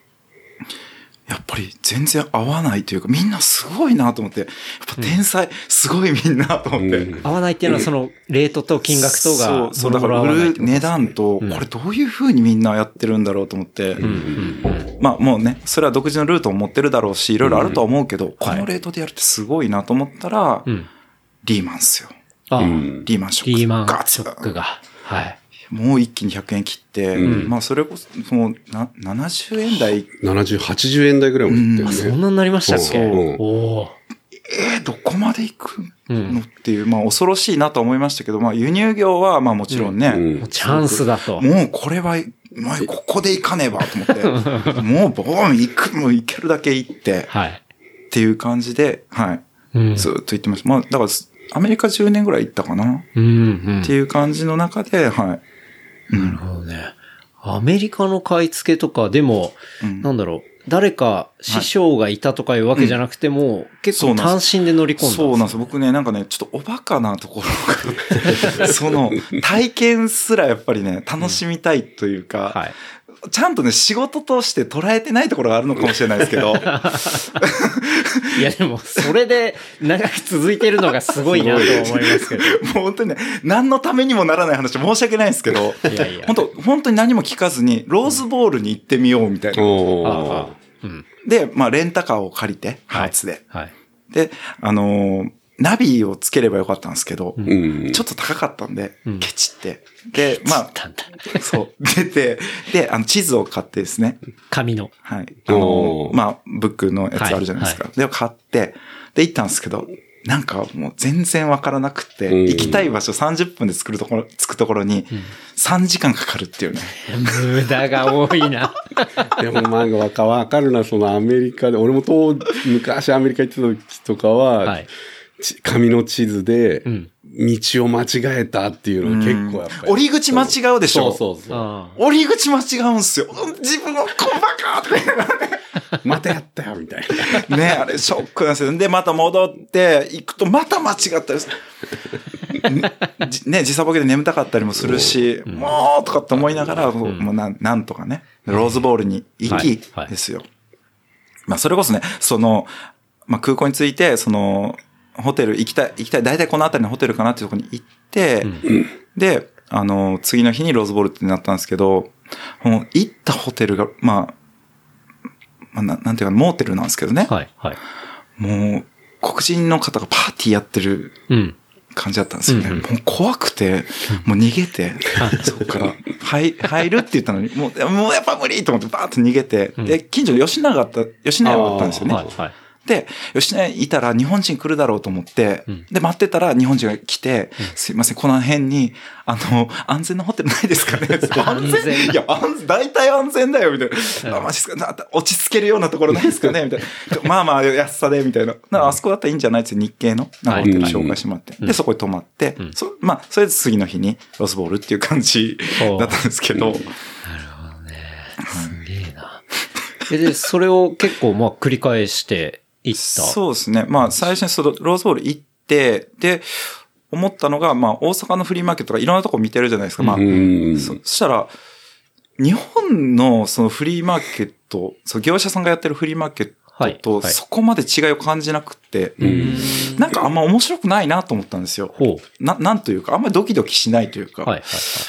やっぱり全然合わないというか、みんなすごいなと思って、やっぱ天才、すごいみんなと思って。うん合わないっていうのはその、レートと金額とが、そう、そう、だから売る値段と、これどういう風にみんなやってるんだろうと思って、まあもうね、それは独自のルートを持ってるだろうし、いろいろあるとは思うけど、このレートでやるってすごいなと思ったら。リーマンっすよ。リーマンショック。リーマンショックが。はい。もう一気に100円切って、うんまあそれこそ、その、な、70円台、70、80円台ぐらいまでいったよあ、ね。そんなになりましたっけ？そうおおえー、どこまで行くうんのっていう、まあ恐ろしいなと思いましたけど、まあ輸入業はまあもちろんね、うんー。チャンスだと。もうこれは、まあ、ここで行かねばと思って、もうボーン行く、もう行けるだけ行って、はい。っていう感じで、はい。うん。ずっと行ってました。まあ、だから、アメリカ10年ぐらい行ったかな、うんうん。っていう感じの中で、はい。うん。なるほどね。アメリカの買い付けとかでも、うんなんだろう、誰か師匠がいたとかいうわけじゃなくても、結構単身で乗り込んだそうなんですよ。僕ね、なんかね、ちょっとおバカなところが その、体験すらやっぱりね、楽しみたいというか、はい。ちゃんとね、仕事として捉えてないところがあるのかもしれないですけど、いやでも、それで長く続いてるのがすごいなと思いますけど。もう本当にね、何のためにもならない話申し訳ないんですけど、いやいや本当本当に何も聞かずに、ローズボールに行ってみようみたいな。うん。で、まあ、レンタカーを借りて、はいハーツで。はい。で、あのーナビをつければよかったんですけど、うん。ちょっと高かったんで、うんケチって。で、まあ。そう、出て、で、あの、地図を買ってですね。紙の。はい。あのまあ、ブックのやつあるじゃないですか。で、買って、で、行ったんですけど、なんかもう全然わからなくて、うん行きたい場所30分で作るところ、着くところに3時間かかるっていうね。無駄が多いな。でもなんかわかわかるな、そのアメリカで、俺も当昔アメリカ行ってた時とかは、はい。ち紙の地図でうん、道を間違えたっていうのが結構やっぱり。折り口間違うでしょ？そうそうそう。あ折り口間違うんすよ。自分のこバカとか言いながらね。またやったよ、みたいな。ね、あれショックなんですよ。で、また戻って行くとまた間違ったです。じね、時差ボケで眠たかったりもするし、もうとかって思いながら、もうもうなんなんとかね、ローズボールに行はいきはいですよ。まあ、それこそね、その、まあ、空港に着いて、その、ホテル行きたい、行きたい、大体この辺りのホテルかなっていうところに行って、で、あの、次の日にローズボールってなったんですけど、もう行ったホテルが、まあ、まあ、ななんていうか、モーテルなんですけどね。あ。はい。はい。もう、黒人の方がパーティーやってるうん。感じだったんですよね。うんうんもう怖くて、もう逃げて、そこから、入、入るって言ったのに、もう、もうやっぱ無理と思ってバーッと逃げて、で、近所に吉永があった、吉永があったんですよね。はい。はい。で、吉永いたら日本人来るだろうと思って、ん。で、待ってたら日本人が来て、すいません、この辺に、あの、安全なホテルないですかね？安 安全。全いや、安全、大体安全だよ、みたいな。あ、マジですか？な落ち着けるようなところないですかね？みたいな。まあまあ、安さで、みたいな。あそこだったらいいんじゃない？って日系の、なんかホテル紹介してもらって。で、そこに泊まって、そまあ、それで次の日にロスボールっていう感じだったんですけど、すげえな。えで、それを結構まあ繰り返していった。そうですね。まあ、最初にそのローズボール行って、で、思ったのが、まあ、大阪のフリーマーケットとかいろんなとこ見てるじゃないですか。まあ、うん。そそしたら、日本のそのフリーマーケット、その業者さんがやってるフリーマーケッはいトとはいそこまで違いを感じなくって、うん。なんかあんま面白くないなと思ったんですよ。ほな、なんというか、あんまりドキドキしないというか、う。はい。はい。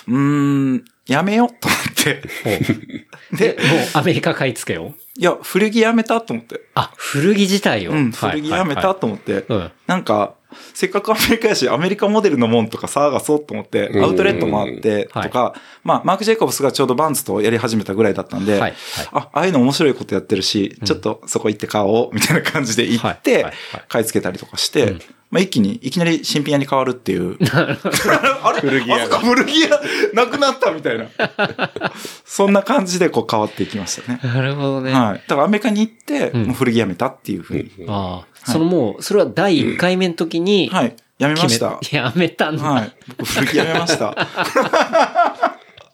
うーん、やめようと思って。で、で、もうアメリカ買い付けを？いや、古着やめたと思って。あ、古着自体を。うん、はい古着やめたと思って。うん。なんか、せっかくアメリカやし、アメリカモデルのもんとか探そうと思って、うん。アウトレットもあって、とか、まあ、マーク・ジェイコブスがちょうどバンズとやり始めたぐらいだったんで、はい。はい。あ、ああいうの面白いことやってるし、ちょっとそこ行って買おう、みたいな感じで行っはい。て買い付けたりとかして、うんまあ、一気に、いきなり新品屋に変わるっていう。あれ？古着屋が古着屋なくなったみたいな。そんな感じでこう変わっていきましたね。なるほどね。はい。だからアメリカに行って、古着やめたっていうふうに。ああ、そのもう、それは第1回目の時に、はい。やめました。やめたんだ。はい。僕古着やめました。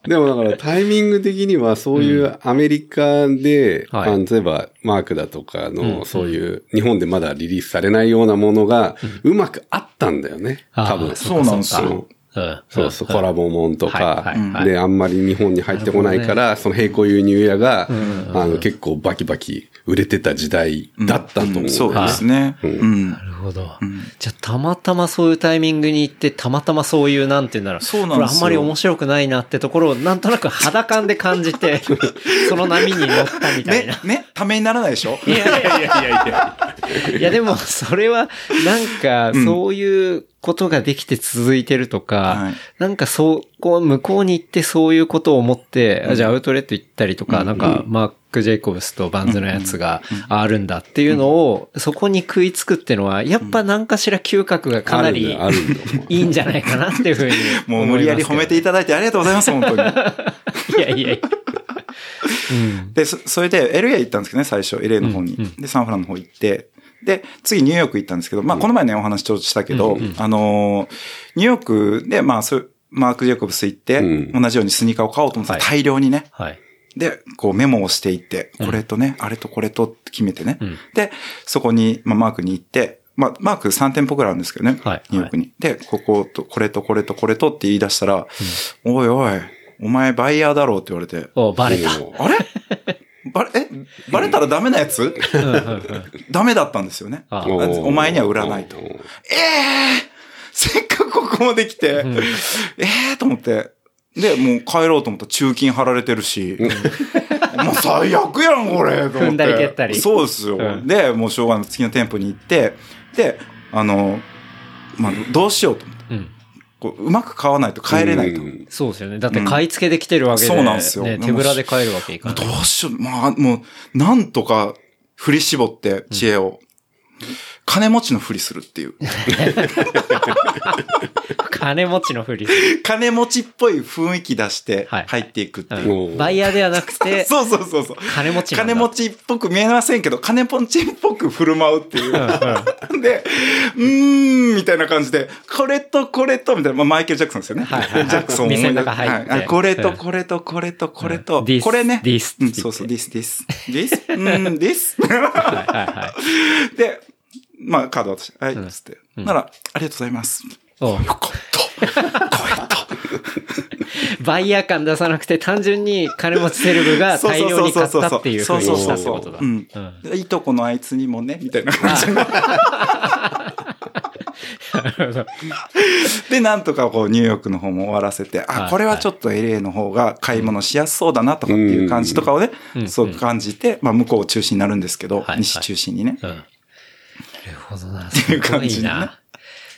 でもだからタイミング的にはそういうアメリカで、はいあの例えばマークだとかうんのそういう日本でまだリリースされないようなものがうまくあったんだよね。多分。そうなんですよ。うん。そうそう、コラボもんとかで、あんまり日本に入ってこないから、その並行輸入屋が、んあの、結構バキバキ売れてた時代だったと思う。そうですね。なるほど。じゃあ、たまたまそういうタイミングに行って、たまたまそういう、なんて言うんだろう。そうなんですよこれあんまり面白くないなってところを、なんとなく肌感で感じて、その波に乗ったみたいな。、ねね、ためにならないでしょ？いやいやいやいやいや。いやでも、それは、なんか、そういうことができて続いてるとか、はい。なんかそう、こう、向こうに行ってそういうことを思って、あじゃあアウトレット行ったりとか、なんか、マーク・ジェイコブスとバンズのやつがあるんだっていうのを、そこに食いつくってのは、やっぱ何かしら嗅覚がかなりいいんじゃないかなっていうふうに もう無理やり褒めていただいてありがとうございます、本当に。いやいやいや。うん。で、そそれで LA 行ったんですけどね、最初、LA の方に。うんうん。で、サンフランの方行って、で、次ニューヨーク行ったんですけど、まあ、この前ね、お話ちょっとしたけど、あのーニューヨークで、まあ、そう、マーク・ジェイコブス行って、うん同じようにスニーカーを買おうと思ってた、はい大量にね。はい。で、こうメモをしていって、これとね、あれとこれとって決めてね。うんで、そこに、まあ、マークに行って、まあ、マーク3店舗くらいあるんですけどね。はいニューヨークに。で、ここと、これとこれとこれとって言い出したら、おいおい、お前バイヤーだろうって言われて、お、バレた。もあれ？バレ、え？バレたらダメなやつ？ダメだったん。ですよね。お前には売らないと。ええせっかくここまで来て、ええと思って。で、もう帰ろうと思ったら中金貼られてるし、もう最悪やん、これ、と思って。踏ん。だり蹴ったりそうですよ。うん。で、もうしょうがない。次の店舗に行って、で、あの、まあ、どうしようと思って。うん。こううまく買わないと帰れないと。うんそうですよね。だって買い付けできてるわけで、そうなんですよね、手ぶらで買えるわけいかない。どうしよう。まあ、もう、なんとか振り絞って知恵を、金持ちのふりするっていう。金持ちのふり。金持ちっぽい雰囲気出してはい入っていくっていう。もうバイヤーではなくて、そうそうそうそう。金持ち金持ちっぽく見えませんけど、金持ちっぽく振る舞うっていう。で、うーん、みたいな感じで、これとこれと、みたいな、まあ、マイケル・ジャクソンですよね。はいはいはいジャクソンを思い出はいあこれうんとこれとこれとこれと、うんこれね。this うん、そうそう、this, this, this, うん、this？はいはいはい。で、まあ、カード渡して、はい、うんつって。なら、ありがとうございます。およかった。こうやった。バイヤー感出さなくて単純に金持ちセレブが大量に買ったっていうふうにしたってことだ。うんうん。いとこのあいつにもね、みたいな感じで。で、なんとかこう、ニューヨークの方も終わらせて、あ、はいこれはちょっと LA の方が買い物しやすそうだなとかっていう感じとかをねう、んそう感じて、まあ、向こうを中心になるんですけどは、い西中心にね。ほどな。いうすご感じな。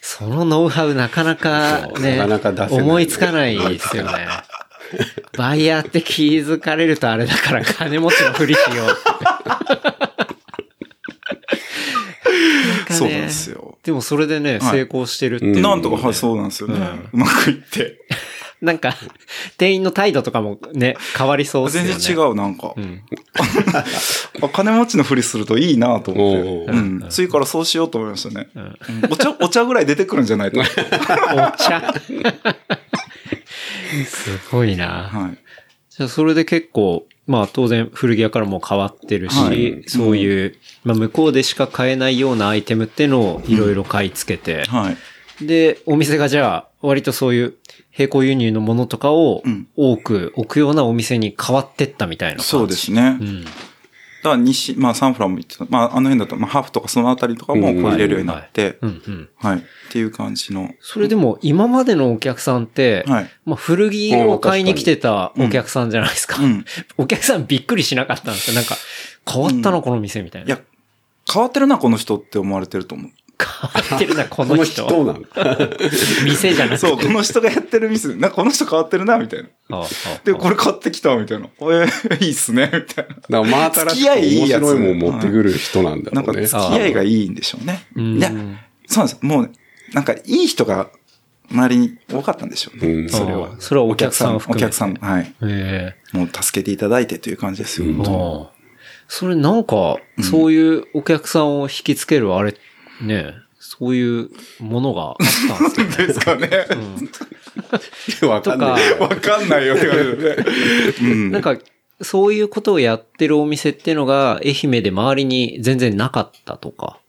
そのノウハウなかなかね、なかなか思いつかないですよね。バイヤーって気づかれるとあれだから金持ちのふりしようって。そうなんですよ。でもそれでね、はい成功してるっていう、なんとか、はい、そうなんですよね。うまくいって。なんか、店員の態度とかもね、変わりそうですよね。全然違う、なんか。ん あ金持ちのふりするといいなと思って。うん。次からそうしようと思いましたね。うんお茶、お茶ぐらい出てくるんじゃないと。は お茶。すごいな。い。じゃあそれで結構、まあ当然古着屋からも変わってるし、はいそういう、まあ向こうでしか買えないようなアイテムってのをいろいろ買い付けて、はい。で、お店がじゃあ割とそういう並行輸入のものとかをうん多く置くようなお店に変わってったみたいな感じ。そうですね。うん。だから西、まあサンフランも行ってた。まああの辺だと、まあハーフとかそのあたりとかもこう入れるようになって。はい。っていう感じの。それでも今までのお客さんって、はい。まあ古着を買いに来てたお客さんじゃないですか。うん。お客さんびっくりしなかったんですよ。なんか、変わったの、この店みたいな。いや、変わってるな、この人って思われてると思う。変わってるな、ここのの人。人なの。店じゃなくて。そう、この人がやってる店、なんかこの人変わってるな、みたいな。で、これ買ってきた、みたいな。えー、いいっすね、みたいな。だから真新しく付き合いいい面やつ白いもん持ってくる人なんだなんかろうね。付き合いがいいんでしょうね。うんいや、そうなんです。もう、なんかいい人が周りに多かったんでしょうね。うんそれは。それはお客さんを含めてお客さん、はい。えもう助けていただいてという感じですよ。うんそれなんか、そういうお客さんを引きつけるあれ、ね、そういうものがあったんですよね。ですかね。わかんない。わかんないよって言われるね。うん。なんか、そういうことをやってるお店っていうのが、愛媛で周りに全然なかったとか、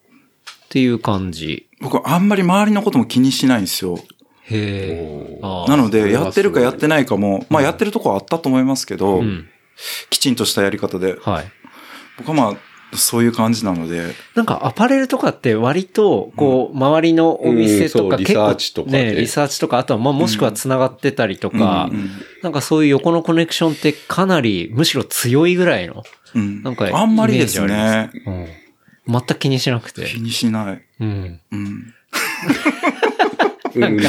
っていう感じ。僕あんまり周りのことも気にしないんですよ。へなので、やってるかやってないかも、まあやってるとこはあったと思いますけど、うん。きちんとしたやり方で。はい。僕はまあ、そういう感じなので、なんかアパレルとかって割と、こう、周りのお店とか結構、リサーチとかねね、リサーチとか、あとはまあもしくは繋がってたりとかうんうん、なんかそういう横のコネクションってかなり、むしろ強いぐらいの、うん。なんかあんまりですね。うん。全く気にしなくて気。にしない。うん。うん。うん。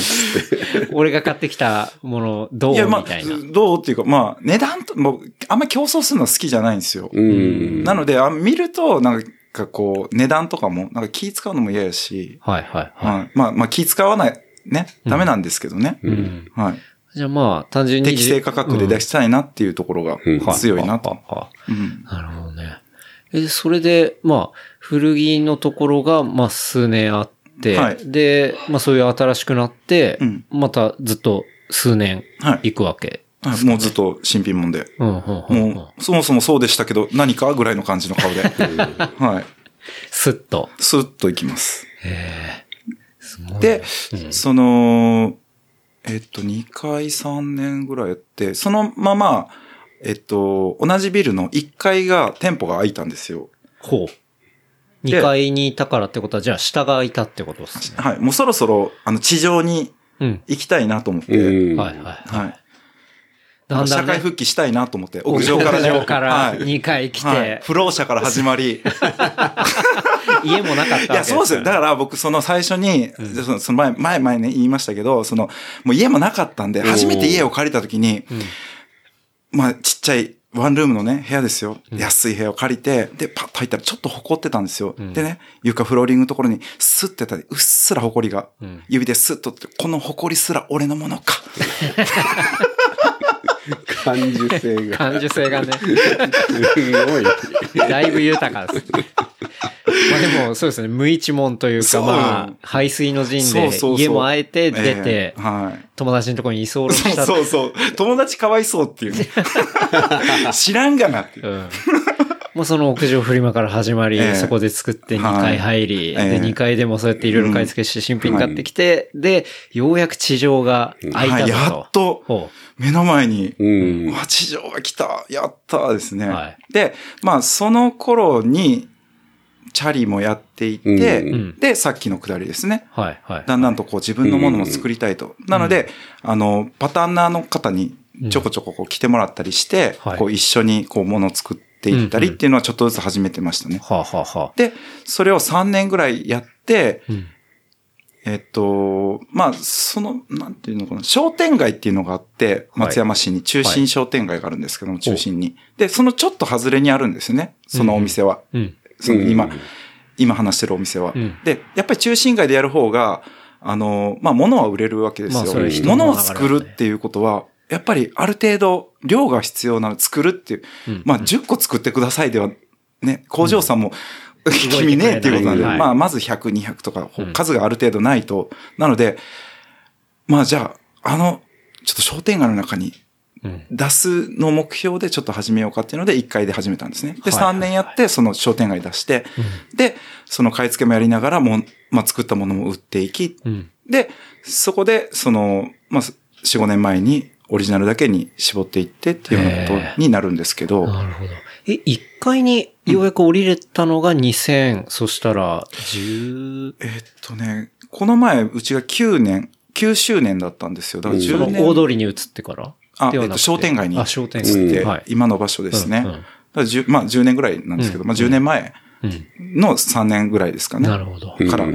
俺が買ってきたもの、どういや、まあどうっていうか、まあ、値段と、もう、あんまり競争するのは好きじゃないんですよ。うん。なので、あ見ると、なんかこう、値段とかも、なんか気使うのも嫌やし、はいはいははい。まあ、まあ気使わない、ね、ダメなんですけどね。い。うん。はい。じゃあまあ、単純に。適正価格で出したいなっていうところがうん強いなと。うん。なるほどね。え、それで、まあ、古着のところが、まあ、数年あって、はいで、まあ、そういう新しくなって、うんまたずっと数年はい。行くわけ。はいもうずっと新品もんで。うん、うん、うん。うんもう、そもそもそうでしたけど、何かぐらいの感じの顔で。はい。スッと。スッといきます。すごいねで、うんその、えっと、2回3年ぐらいやって、そのまま、えっと、同じビルの1階が、店舗が開いたんですよ。ほう。で2階にいたからってことは、じゃあ下がいたってことですね。はい。もうそろそろ、あの、地上にうん。行きたいなと思って、うん。はいはい。はい。だんだんね社会復帰したいなと思って、屋上からね。屋上からはい2階来て、はい。不老者から始まり。家もなかったわけいや、そうですよ。だから僕、その最初に、そのその前、前、前ね、言いましたけど、その、もう家もなかったんで、初めて家を借りた時に、まあ、ちっちゃい、ワンルームのね、部屋ですよ。安い部屋を借りて、で、パッと入ったらちょっと埃ってたんですよ。でね、床フローリングのところにスッてやったら、うっすら埃が、ん指でスッとって、この埃すら俺のものか。感受性が。感受性がね、すごい。だいぶ豊かですね。まあでも、そうですね、無一文というか、まあ、排水の陣で家もあえて出て。友達のところに居候しそうた。そうそう。友達かわいそうっていうね。知らんがなっていう。うん。もうその屋上フリマから始まり、ええそこで作って2階入り、はいええで、2階でもそうやっていろいろ買い付けして新品買ってきて、で、ようやく地上が開いたはい。やっとほ目の前に、う地上が来たやったですね。はいで、まあ、その頃に、チャリもやっていて、うんで、さっきのくだりですね。う。はい、はい。だんだんとこう自分のものも作りたいと。なので、あの、パターナーの方にちょこちょここう来てもらったりして、はいこう一緒にこうものを作っていったりっていうのはちょっとずつ始めてましたね。はあ、はあはあ、で、それを3年ぐらいやって、うん。えっと、まあ、その、なんていうのかな、商店街っていうのがあって、松山市に中心商店街があるんですけども、中心に。で、そのちょっと外れにあるんですよね、そのお店は。うん。その今、うん今話してるお店は。うんで、やっぱり中心街でやる方が、あの、まあ、物は売れるわけですよ。まあ物を作るっていうことは、やっぱりある程度量が必要なの作るっていう、うんまあ、10個作ってくださいでは、ね、工場さんも、動いてくれない君ねっていうことなんで、はいまあ、まず100、200とかうん、数がある程度ないと。なので、まあ、じゃあ、あの、ちょっと商店街の中にうん。出すの目標でちょっと始めようかっていうので1回で始めたんですね。で、はいはい3年やって、その商店街出して、で、その買い付けもやりながらも、まあ、作ったものも売っていき、うん。で、そこで、その、まあ、4、5年前にオリジナルだけに絞っていってっていうようなことになるんですけど、なるほど。え、1階にようやく降りれたのが2000、そしたら10、えっとね、この前、うちが9年、9周年だったんですよ。だからうんその10年。大通りに移ってから？あ、えっと、商店街にあ、商店移って、街。はい。今の場所ですね。うんうんだから10まあ10年ぐらいなんですけど、うんまあ10年前うん。の3年ぐらいですかね。なるほど。うんから。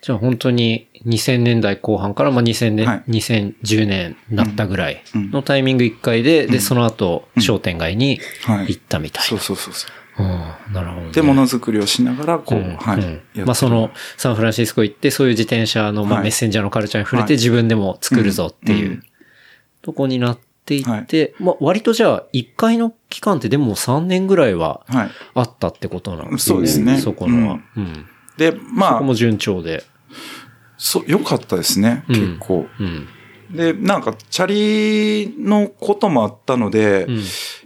じゃあ本当に2000年代後半からまあ2000年、はい2010年になったぐらいうんのタイミング1回で、で、その後商店街にはい行ったみたいそうな。そうそうそう。うんなるほどね。で、ものづくりをしながら、こう、うんはい。まあその、サンフランシスコ行って、そういう自転車の、まあはいメッセンジャーのカルチャーに触れてはい自分でも作るぞっていううんとこになっていって、まあ割とじゃあ1回の期間ってでも3年ぐらいははい。あったってことなんですね。そうですねそこのは。うん。で、そまあ、こも順調で。そう、良かったですね、うん結構。うん。で、なんか、チャリのこともあったので、うん。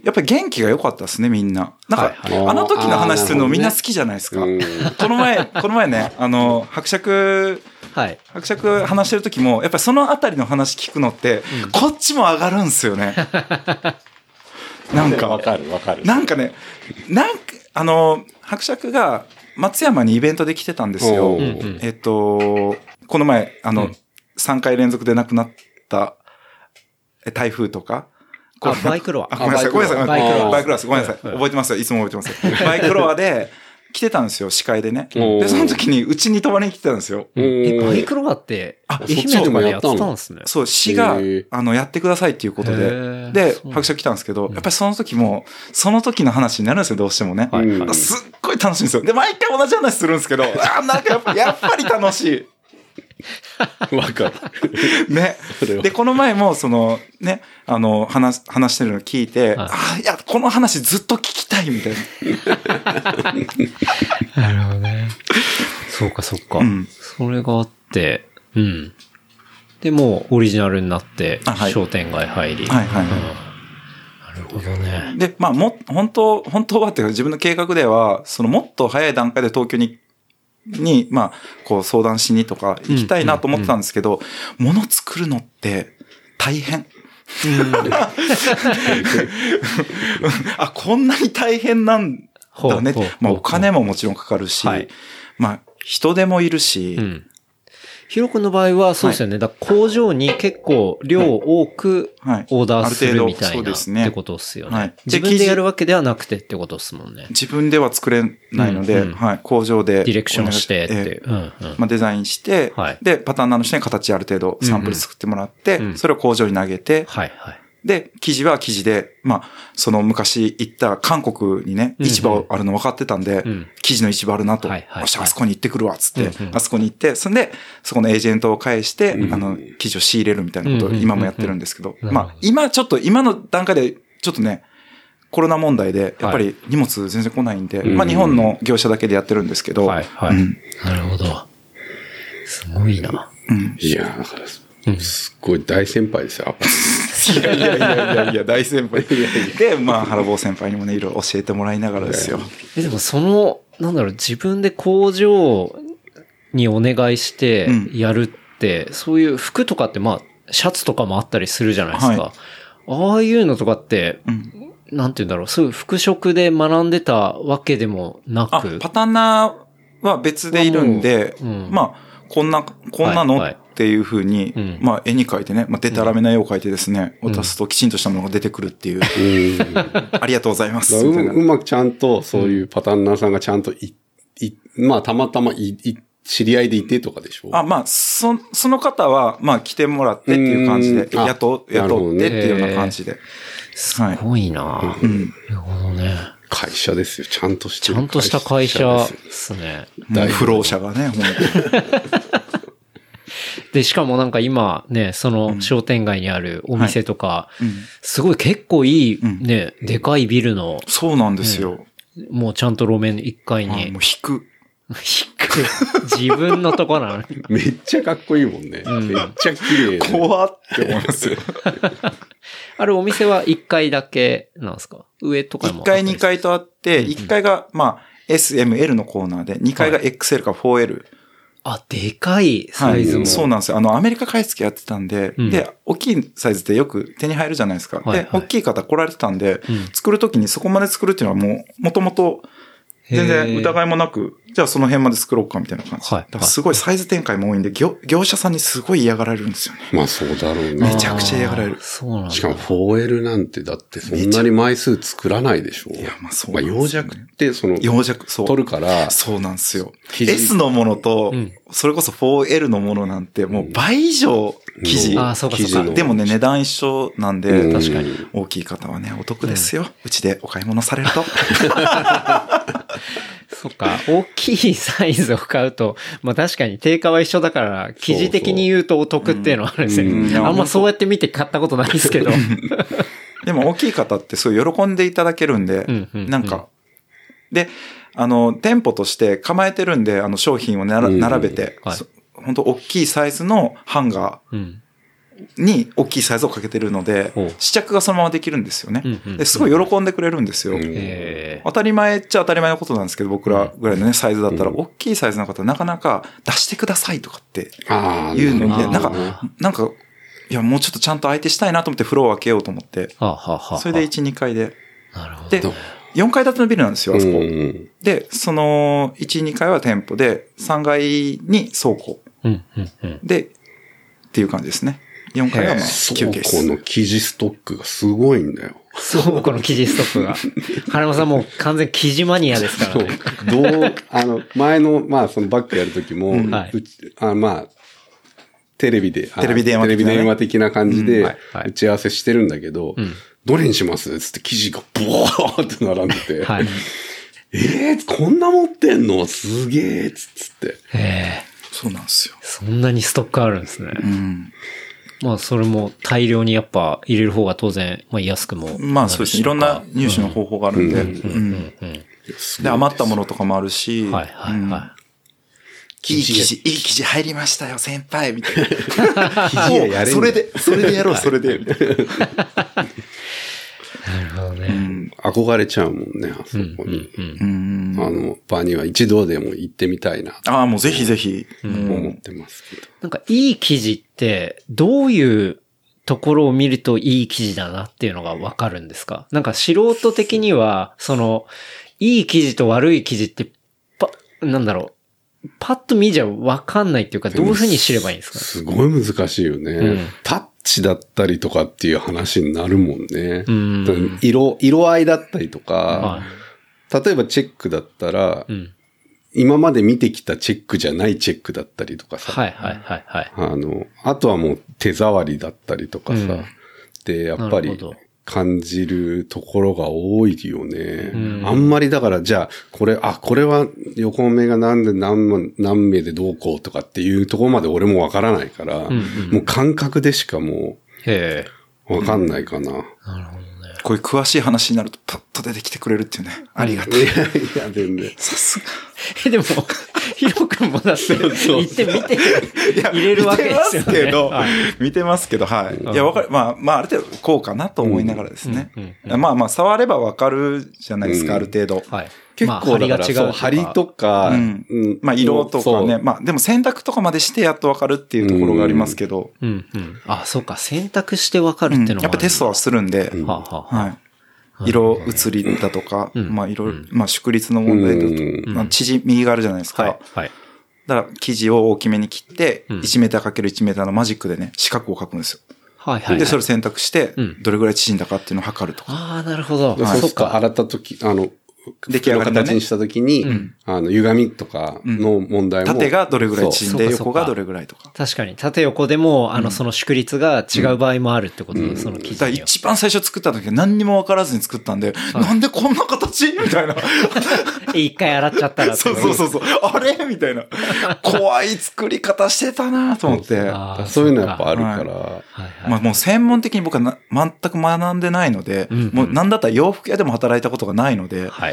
やっぱり元気が良かったですね、みんな。なんか、はいはいあの時の話するのみんな好きじゃないですか。うんこの前、この前ね、あの、伯爵、はい。伯爵話してる時も、やっぱりそのあたりの話聞くのって、こっちも上がるんですよね。なんか、わかるわかる。なんかね、なんか、あの、伯爵が松山にイベントで来てたんですよ。えっと、この前、あの、うん3回連続で亡くなったえ台風とか？あ、バイクロア。あ、ごめんなさい、ごめんなさい。バイクロアバイクロア。ごめんなさい。はい覚えてますよ。いつも覚えてます。バイクロアで来てたんですよ、司会でね。で、その時にうちに泊まりに来てたんですよ。え、バイククロアって、あ愛媛とかでやってたんですね。そう、市があの、やってくださいっていうことへで。ーでそう、伯爵来たんですけど、やっぱりその時も、その時の話になるんですよ、どうしてもね。すっごい楽しいんですよ。で、毎回同じ話するんですけど、あーなんかやっぱり楽し わかる。い。ねで、この前も、その、ね、あの、話、話してるの聞いて、はいああ、いや、この話ずっと聞きたいみたいな。なるほどね。そうか、そうか。うんそれがあって、うん。で、もうオリジナルになってあ、はい商店街入り。はいはいはいうんなるほどね。で、まあ、も、本当、本当はっていうか自分の計画では、そのもっと早い段階で東京に、に、まあ、こう相談しにとか行きたいなと思ってたんですけど、物作るのって大変。あ、こんなに大変なんだね。まあ、お金ももちろんかかるし、はいまあ、人手もいるし、うん。ヒロ君の場合はそうですよね。だから工場に結構量多くはいオーダーするみたいなある程度そうですねってことですよね。はい自分でやるわけではなくてってことですもんね。自分では作れないので、うんうんはい、工場で。ディレクションしてっていう。うんうんまあ、デザインして、はいで、パターンの人に形ある程度サンプル作ってもらって、うんうんそれを工場に投げて、はいはい。で、生地は生地で、まあ、その昔行った韓国にね、市場あるの分かってたんで、うん。生地の市場あるなと、よし、あそこに行ってくるわ、つって、あそこに行って、そんで、そこのエージェントを介して、うんあの、生地を仕入れるみたいなことを今もやってるんですけど、まあ、今ちょっと、今の段階で、ちょっとね、コロナ問題で、やっぱり荷物全然来ないんで、うんまあ日本の業者だけでやってるんですけど、はいはい。うん。なるほど。すごいな。うん。いや、だから、うんすっごい大先輩ですよ、アいやいやいやいやいや、大先輩。で、まあ、原坊先輩にもね、いろいろ教えてもらいながらですよ。え、でもその、なんだろう、自分で工場にお願いしてうんやるって、そういう服とかってまあ、シャツとかもあったりするじゃないですか。はああいうのとかって、うん。なんて言うんだろう、そういう服飾で学んでたわけでもなあ、く。パタンナーは別でいるんで、うんまあ、こんな、こんなのはいはいっていう風に、うん。まあ、絵に描いてね、まあ、デタラメな絵を描いてですね、うん。渡すときちんとしたものが出てくるっていう、ありがとうございます。らうみたいな。うまくちゃんと、そういうパターンナーさんがちゃんとい、い、まあ、たまたまい、い、知り合いでいてとかでしょあ、まあ、そ、その方は、まあ、来てもらってっていう感じで、雇、雇ってっていうような感じで。すごいな、うん。なるほどね。会社ですよ。ちゃんとしてちるゃんとした会社ですね。もう不老者がね、ほんと で、しかもなんか今ね、その商店街にあるお店とか、うんすごい結構いいうんね、でかいビルの、そうなんですよ。もうちゃんと路面1階にあもう引く。引く。自分のとこなのに。めっちゃかっこいいもんね。んめっちゃ綺麗で。怖って思いますよ。あれお店は1階だけなんですか？上とかも1階、2階とあって、うん1階が、まあ、S、M、L のコーナーで、2階が XL か 4L。あ、でかいサはい。イズも。そうなんですよ。あの、アメリカ買い付けやってたんで、うんで、大きいサイズってよく手に入るじゃないですか。はいはいで、大きい方来られてたんで、うん作るときにそこまで作るっていうのはもう、もともと、全然疑いもなく、じゃあその辺まで作ろうかみたいな感じ。はいだからすごいサイズ展開も多いんで、業業者さんにすごい嫌がられるんですよね。まあそうだろうねめ。ちゃくちゃ嫌がられる。そうなんだ。しかも 4L なんてだってそんなに枚数作らないでしょ。いやまあそうまあ洋弱ってその、洋弱、そう。取るから、そうなんですよ。S のものと、うんそれこそ 4L のものなんて、もう倍以上生地。あーそうかそうか生地のでもね、値段一緒なんで、うん確かに。大きい方はね、お得ですよ。うちでお買い物されると。そっか、大きいサイズを買うと、まあ確かに定価は一緒だから、記事的に言うとお得っていうのはあるんですよ。うん。ね。あんまそうやって見て買ったことないですけど。でも大きい方ってそう喜んでいただけるんで、うんうんうん。なんか、で、あの、店舗として構えてるんで、あの、商品をならうん。並べて、はい。そ本当大きいサイズのハンガうん。ーに大きいサイズをかけてるので試着がそのままできるんですよね。ですごい喜んでくれるんですよ。当たり前っちゃ当たり前のことなんですけど、僕らぐらいのね、サイズだったら、うん大きいサイズの方なかなか出してくださいとかって言うのに、なんか、なんか、いや、もうちょっとちゃんと相手したいなと思って風呂を開けようと思って、それで1、2階で。なるほど。で、4階建てのビルなんですよ、あそこ。うんで、その、1、2階は店舗で、3階に倉庫。で、っていう感じですね。4階はまあ、休憩倉庫室。の生地ストックがすごいんだよ。そう、この生地ストップが。金山さんもう完全生地マニアですからそうね。。どう、あの、前の、まあ、そのバックやるときも、うんあまあ、テレビで、あテレビ電話的なねテレビ電話的な感じうんではいはい打ち合わせしてるんだけど、うんどれにしますつって記事がボワーって並んでて、はい。えー、こんな持ってんの？すげえつつって。ええそうなんですよ。そんなにストックあるんですね。うん。まあ、それも大量にやっぱ入れる方が当然、まあ安くも。まあそうですね。いろんな入手の方法があるんで。うんうんうん、うん。で、余ったものとかもあるし、はい、はい、うんはいい記事、いい記事入りましたよ、先輩みたいな。記事ややれんのそれで、それでやろう、それで。みたいな なるほどね。うん憧れちゃうもんね、あそうん、こに。うん、うんあの場には一度でも行ってみたいな、ああ、もうぜひぜひ。と思ってますけど。なんかいい記事って、どういうところを見るといい記事だなっていうのがわかるんですか？なんか素人的には、その、いい記事と悪い記事って、パ、なんだろう、パッと見じゃわかんないっていうか、どういうふうに知ればいいんですか？すごい難しいよね。うんタッチだったりとかっていう話になるもんね。うん色、色合いだったりとか、は例えばチェックだったら、い。うん。今まで見てきたチェックじゃないチェックだったりとかさ。はいはいはいはい。あの、あとはもう手触りだったりとかさ。うんで、やっぱり感じるところが多いよね。うんあんまりだから、じゃあ、これ、あ、これは横目が何で何万何名でどうこうとかっていうところまで俺もわからないから、んうんもう感覚でしかもへえ。うわかんないかな。なるほどね。こういう詳しい話になると、パッと出てきてくれるっていうね。ありがたい。いやいや、全然。さすが。え、でも、ヒロ君もだっ て、行ってみて、入れるわけですよね。見てますけどはい、見てますけど、はい。いや、わかる。まあ、まあ、ある程度、こうかなと思いながらですね。まあまあ、触ればわかるじゃないですか、うんある程度。はい。結まあ構だから、そう、張りが違うとか。針とか、まあ、色とかね。まあ、でも選択とかまでしてやっとわかるっていうところがありますけど、うんうん。あ、そうか。選択してわかるっていうのもあるやっぱテストはするんで、はい。色移りだとか、うんまあ、いろいろうん、まあ、縮率の問題だと、うんまあ、縮みがあるじゃないですか。はい。はい。だから、生地を大きめに切って、うん1メーターかける1メーターのマジックでね、四角を書くんですよ。はいはい。で、それを選択してうん、どれぐらい縮んだかっていうのを測るとか。ああ、なるほど。でそっか。そっか、洗った時、あの、出来上がりのね形にした時に、うんあの、歪みとかの問題も。縦がどれぐらい縮んで、横がどれぐらいとか。確かに。縦横でも、あの、その縮率が違う場合もあるってことだ、その記だから事には。一番最初作った時は何にも分からずに作ったんで、なんでこんな形？みたいな。一回洗っちゃったらそうそうそうそう。あれ？みたいな。怖い作り方してたなと思って。そういうのやっぱあるから、はいはい。まあもう専門的に僕はな全く学んでないので、うんもうなんだったら洋服屋でも働いたことがないので、はい。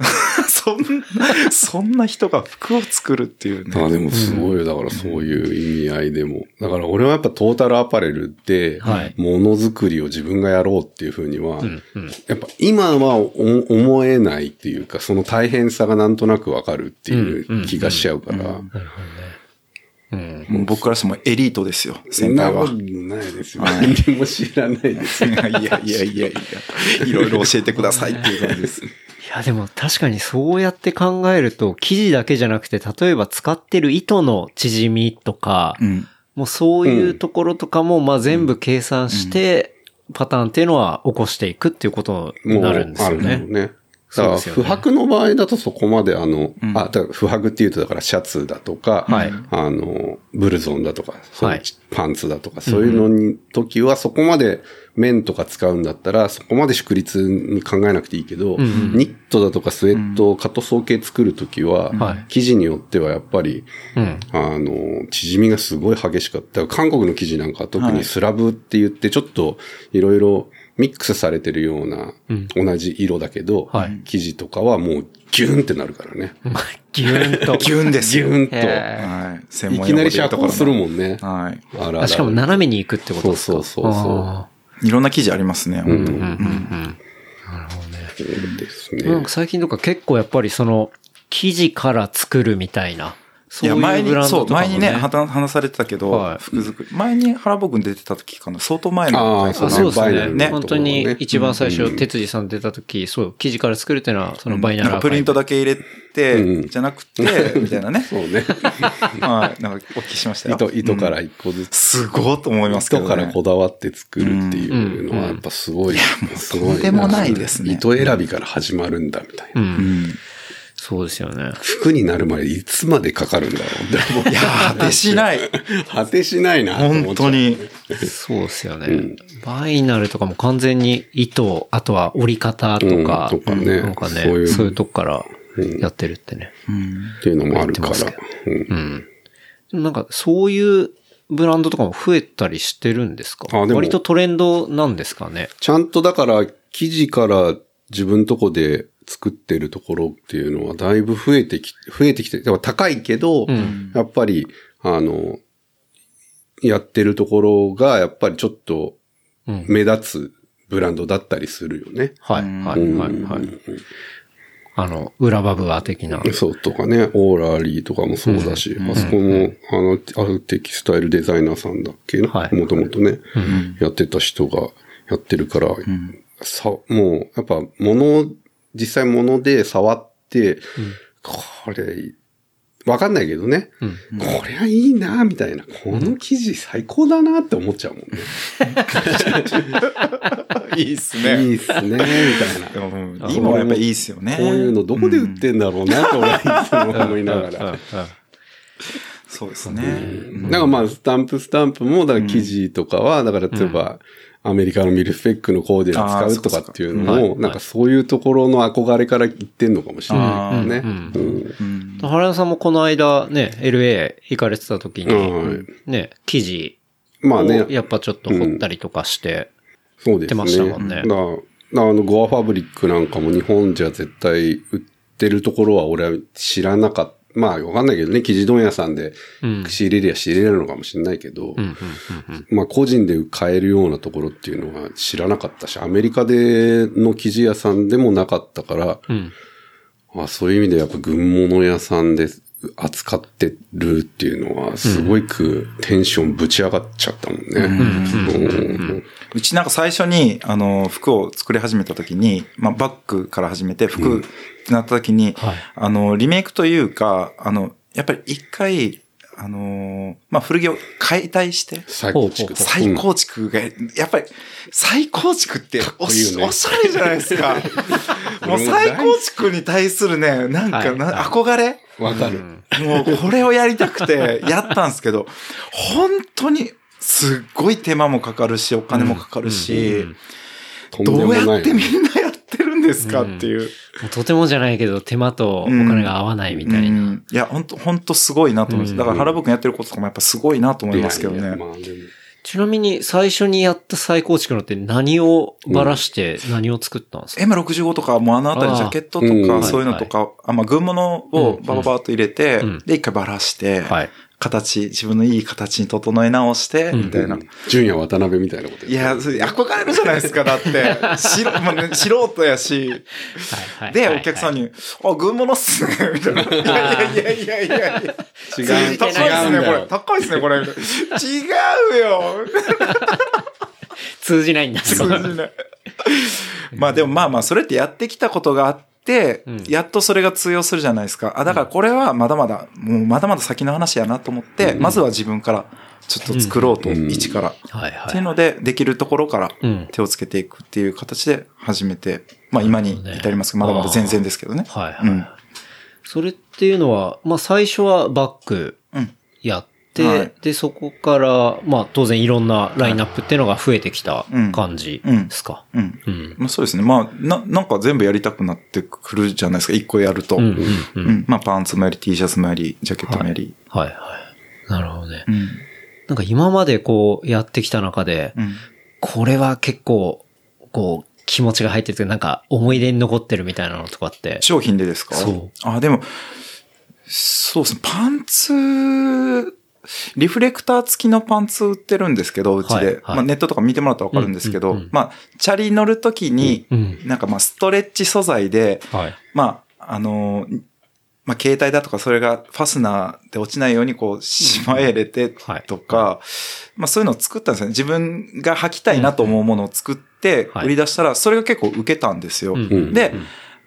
そんな、そんな人が服を作るっていうね。あでもすごいよ。だからそういう意味合いでも。だから俺はやっぱトータルアパレルではい、ものづくりを自分がやろうっていうふうには、うんうん。やっぱ今はお思えないっていうか、その大変さがなんとなくわかるっていう気がしちゃうから。なるほどね。うん。もう僕からしてもエリートですよ、そ先輩は。んなことないですよ。何にも知らないですよ。い やいやいやいやいや、いろいろ教えてくださいっていう感じです。いや、でも確かにそうやって考えると、生地だけじゃなくて、例えば使ってる糸の縮みとか、うん。もうそういうところとかも、まあ全部計算して、パターンっていうのは起こしていくっていうことになるんですよね。のね。だから、そうですよね不白の場合だとそこまであの、うんあ、不白っていうとだからシャツだとか、はいあの、ブルゾンだとか、はいパンツだとか、そういうのに、時はそこまで面とか使うんだったら、そこまで縮率に考えなくていいけど、んうんニットだとかスウェット、カットソー系作るときは、はい生地によってはやっぱり、うん。あの、縮みがすごい激しかった。韓国の生地なんかは特にスラブって言って、ちょっといろいろミックスされてるような、うん同じ色だけど、はい生地とかはもうギュンってなるからね。ギューンと。ギュンですよ。ギュンと。へはい。いきなり用語で言うところの遮光するもんね。はい。あらあらあしかも斜めに行くってことですか？そうそうそうそうあいろんな記事ありますね、本当ーうんうんうん。なるほどね。そうですねなんか。最近とか結構やっぱりその、生地から作るみたいな。そいうや、いう前にブラ、ンそう、ドとかも、ね。前にね、はた話されてたけど、はい服作り。前に原僕出てた時かな、相当前の。あそうですねバイナルの本当にね一番最初、うん哲司さん出た時、そう、生地から作るっていうのは、そのバイナルアーカイブなんかプリントだけ入れて、うんじゃなくて、みたいなね。そうね。はい。なんかお聞きしましたよ。糸、糸からうん一個ずつ。すごいと思いますけどね。糸からこだわって作るっていうのはやっぱすごい。すごいとんでもないですね糸選びから始まるんだみたいな。そうですよね。服になるまでいつまでかかるんだろうっていやー、果てしない。果てしないな。本当に。そうですよね。うんバイナルとかも完全に糸、あとは折り方とか、うんとかねなんかね、そういういうとこからやってるってね。っていうのもあるから。うんうん。なんか、そういうブランドとかも増えたりしてるんですか？割とトレンドなんですかね？ちゃんとだから、生地から自分とこで作ってるところっていうのはだいぶ増えてき、増えてきて、高いけど、ん。やっぱり、あの、やってるところが、やっぱりちょっとうん。目立つブランドだったりするよね。はい、はい、はい、はい。あの、裏バブア的な。そうとかね、オーラリーとかもそうだし、あそこも、あの、アルテキスタイルデザイナーさんだっけはい。もともとね、やってた人がやってるから、さ、もう、やっぱ、物、実際物で触って、これ、わかんないけどね、これはいいな、みたいな、この生地最高だなって思っちゃうもんね。いいっすいいっすね、みたいな。でもうんいいものはやっぱいいっすよね。こういうのどこで売ってんだろうなって俺はいつも思いながら。そうですね。なんかまあ、スタンプスタンプも、だから記事とかは、だから例えば、アメリカのミルスペックのコーデを使うとかっていうのも、なんかそういうところの憧れから言ってんのかもしれないけどね。原田さんもこの間ね、LA 行かれてた時に、はい。ね、記事をまあね、やっぱちょっと掘ったりとかして、そうですってましたね。もんね。あの、ゴアファブリックなんかも日本じゃ絶対売ってるところは俺は知らなかった。まあ、わかんないけどね、生地問屋さんでうん。仕入れりゃ仕入れられるのかもしれないけど、まあ個人で買えるようなところっていうのは知らなかったし、アメリカでの生地屋さんでもなかったから、うん。あそういう意味でやっぱ軍物屋さんで扱ってるっていうのは、すごいくテンションぶち上がっちゃったもんね。うんうちなんか最初に、あの、服を作り始めた時に、まあ、バッグから始めて服ってなった時に、はい。あの、リメイクというか、あの、やっぱり一回、あの、まあ、古着を解体して、再構築と再構築が、やっぱり、再構築っておし、ね。おしゃれじゃないですか。もう再構築に対するね、なんかな、はい憧れ？うんわかる。もうこれをやりたくてやったんですけど、本当にすっごい手間もかかるし、お金もかかるし、どう。やってみんなやってるんですか？っていう。もうとてもじゃないけど、手間とお金が合わないみたいな。うん。いや、本当本当すごいなと思います。だから原僕やってることとかもやっぱすごいなと思いますけどね。ちなみに最初にやった再構築のって何をばらして何を作ったんですか、M65 とかもうあのあたりジャケットとうんかそういうのとか、あまあ、軍物をバババーっと入れて、うん。で、一回ばらして、はい。形、自分のいい形に整え直して、みたいな。純也渡辺みたいなこといや、それ憧れるじゃないですか、だって。しろ、まあね、素人やし。はいで、お客さんに。に、あ、軍物っすね、みたいな。いやいやいやいやいやいや。違う、高いっすね、これ。高いっすね、これ。違うよ。通じないんだ、そこ通じない。まあでもまあまあ、それってやってきたことがあって、うんやっとそれが通用するじゃないですか。あ、だからこれはまだまだ、もうまだまだ先の話やなと思って、まずは自分からちょっと作ろうと、うん一から。っていうので、できるところからうん手をつけていくっていう形で始めて、まあ今に至りますけど、まだまだ全然ですけどね。はいはい。うんそれっていうのは、まあ最初はバッグうん。やって、はいで、そこから、まあ当然いろんなラインナップっていうのが増えてきた感じですか。うん。うん。まあそうですね。まあ、な、なんか全部やりたくなってくるじゃないですか。一個やると。うん。うん。ううん。ん。まあパンツもやり、T シャツもやり、ジャケットもやり。はいはい。なるほどね。うん。なんか今までこうやってきた中で、うん。これは結構こう、気持ちが入ってるというかなんか思い出に残ってるみたいなのとかって。商品でですか？そうあ、でも、そうですね。パンツ、リフレクター付きのパンツ売ってるんですけど、うちで。はいはいまあ、ネットとか見てもらったらわかるんですけど、うんうんうんまあ、チャリ乗るときに、うんなんかまあ、ストレッチ素材で、はい。まあ、あのーまあ、携帯だとかそれがファスナーで落ちないようにこう、しまえれてはいとか、まあそういうのを作ったんですよね。自分が履きたいなと思うものを作ってはい売り出したら、それが結構受けたんですよ。で、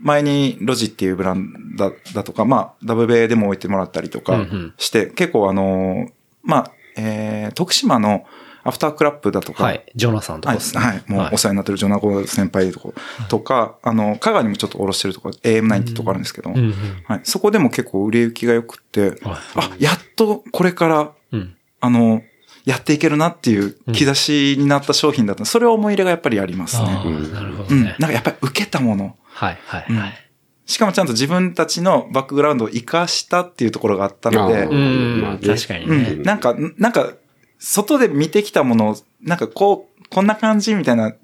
前にロジっていうブランドだだとか、まあ、ダブベでも置いてもらったりとかうんうんして、結構あのーまあ、えー、徳島のアフタークラップだとか、はい。ジョナサンとはい、かですね。はい。もうお世話になってるジョナゴ先輩とか、とか、あの、香川にもちょっとおろしてるとこ、AM9 ってとこあるんですけど、うんうん。はい。そこでも結構売れ行きが良くって、はいあ、やっとこれから、うん。あの、やっていけるなっていう兆しになった商品だった。それは思い入れがやっぱりありますあね。あ、なるほうん。どねなん。かやっぱり受けたもの。はい、はい、うんはい。しかもちゃんと自分たちのバックグラウンドを活かしたっていうところがあったので、うんまあね確かにね。うん。なんか、なんか、外で見てきたものを、なんかこう、こんな感じみたいな、うん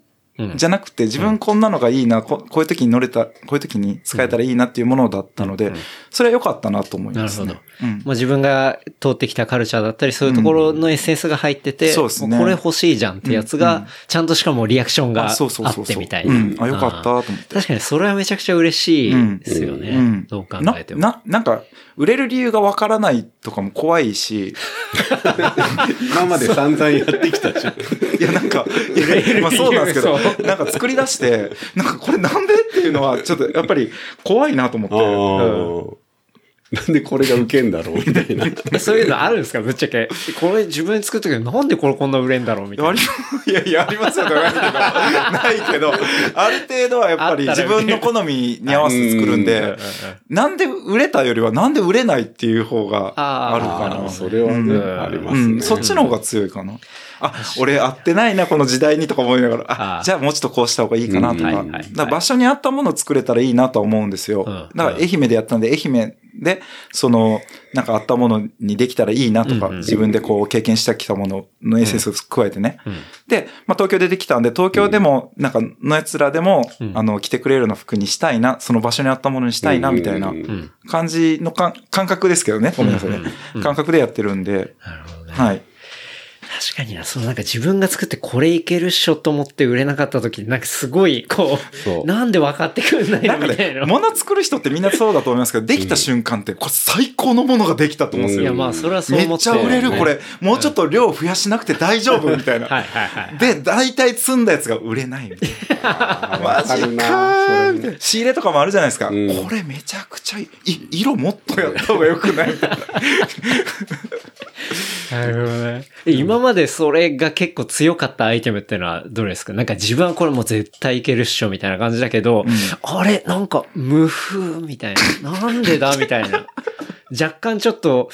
じゃなくて、自分こんなのがいいな、ここういう時に乗れた、こういう時に使えたらいいなっていうものだったので、それは良かったなと思います、ね。なるうん。もう自分が通ってきたカルチャーだったり、そういうところのエッセンスが入ってて、そうですねもこれ欲しいじゃんってやつうんうんが、ちゃんとしかもリアクションがああそうそうそうっそうてみたいな。うんあよかったと思って確かにそれはめちゃくちゃ嬉しいですよね。うん。どう考えても。な、な、なんか、売れる理由がわからないとかも怖いし、今まで散々やってきたじゃん。いや、なんか、いや、まあそうなんですけど、なんか作り出して、なんかこれなんでっていうのは、ちょっとやっぱり怖いなと思って。なんでこれが受けんだろうみたいな。え そういうのあるんですかぶっちゃけ。これ自分で作ったけど、なんでこれこんな売れんだろうみたいあなり。いやいや、ありますよ、ないけど。ないけど、ある程度はやっぱり自分の好みに合わせて作るんうんで、なんで売れたよりはなんで売れないっていう方があるかな。それはね、うんありまうん、すね。そっちの方が強いかな。あ、俺合ってないな、この時代にとか思いながら、ああ、じゃあもうちょっとこうした方がいいかなとか。うんはいはいだから場所に合ったものを作れたらいいなとは思うんですよ。うんだから愛媛でやったんで、愛媛で、その、なんか合ったものにできたらいいなとか、うんうん自分でこう経験してきたもののエッセンスを加えてね。うんで、まあ東京でできたんで、東京でも、なんかのやつらでも、うんあの、着てくれるような服にしたいな、その場所に合ったものにしたいな、みたいな。感じのか感覚ですけどね。ごめんなさいね。感覚でやってるんで、なるほどね。はい。確かにな、そのなんか自分が作ってこれいけるっしょと思って売れなかった時、なんかすごい、こそうう、なんで分かってくんないの？みたいな。物作る人ってみんなそうだと思いますけど、できた瞬間って、これ最高のものができたと思うんですよ。いや、まあ、それはそうめ思って。っちゃ売れる、これ。もうちょっと量増やしなくて大丈夫みたいな。はいはいはい。で、大体積んだやつが売れないみたいな。マジかみたいな。仕入れとかもあるじゃないですか。うんこれめちゃくちゃいい。い色もっとやった方がよくないみたいな。なるほどね。え今までそれが結構強かったアイテムっていうのはどれですか？なんか自分はこれもう絶対いけるっしょみたいな感じだけど、あれ？なんか無風みたいな。なんでだみたいな。若干ちょっと、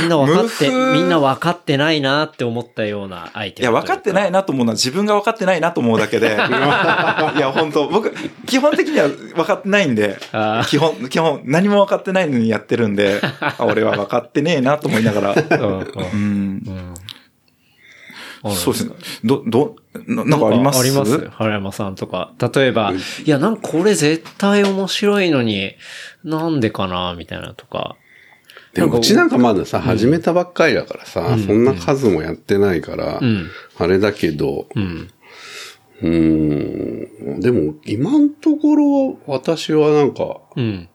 みんな分かって、みんな分かってないなって思ったようなアイテいや、ム。分かってないいなと思うのは自分が分かってないなと思うだけで。いや、本当僕、基本的には分かってないんで基本、基本、何も分かってないのにやってるんで、あ俺は分かってねえなと思いながら。そうですね。ど、ど、ななんかあります？あります？原山さんとか。例えば、いや、なんかこれ絶対面白いのに、なんでかな？みたいなとか。でもうちなんかまださ、始めたばっかりだからさ、そんな数もやってないから、うん。あれだけど、うん。うーん、でも今のところ私はなんかうん。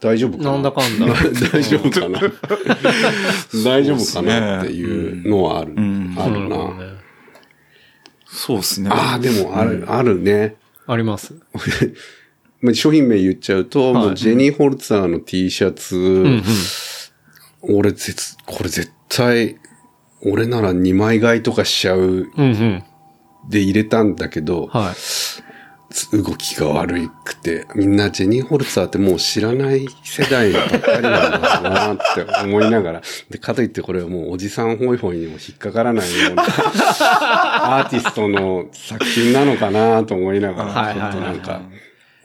大丈夫かな？なんだかんだ 大丈夫かな？大丈夫かな？っていうのはある。んあるな。そうですね。ああ、でもある、あるね。あります。まあ商品名言っちゃうと、はいもうジェニー・ホルツァーの T シャツ、うんうん。俺絶、これ絶対、俺なら2枚買いとかしちゃう。で入れたんだけど、はい。動きが悪くて、みんなジェニー・ホルツァーってもう知らない世代ばっかりなんだろうなって思いながら、で、かといってこれはもうおじさんホイホイにも引っかからないような アーティストの作品なのかなと思いながら、ちょはいはいはいっとなんか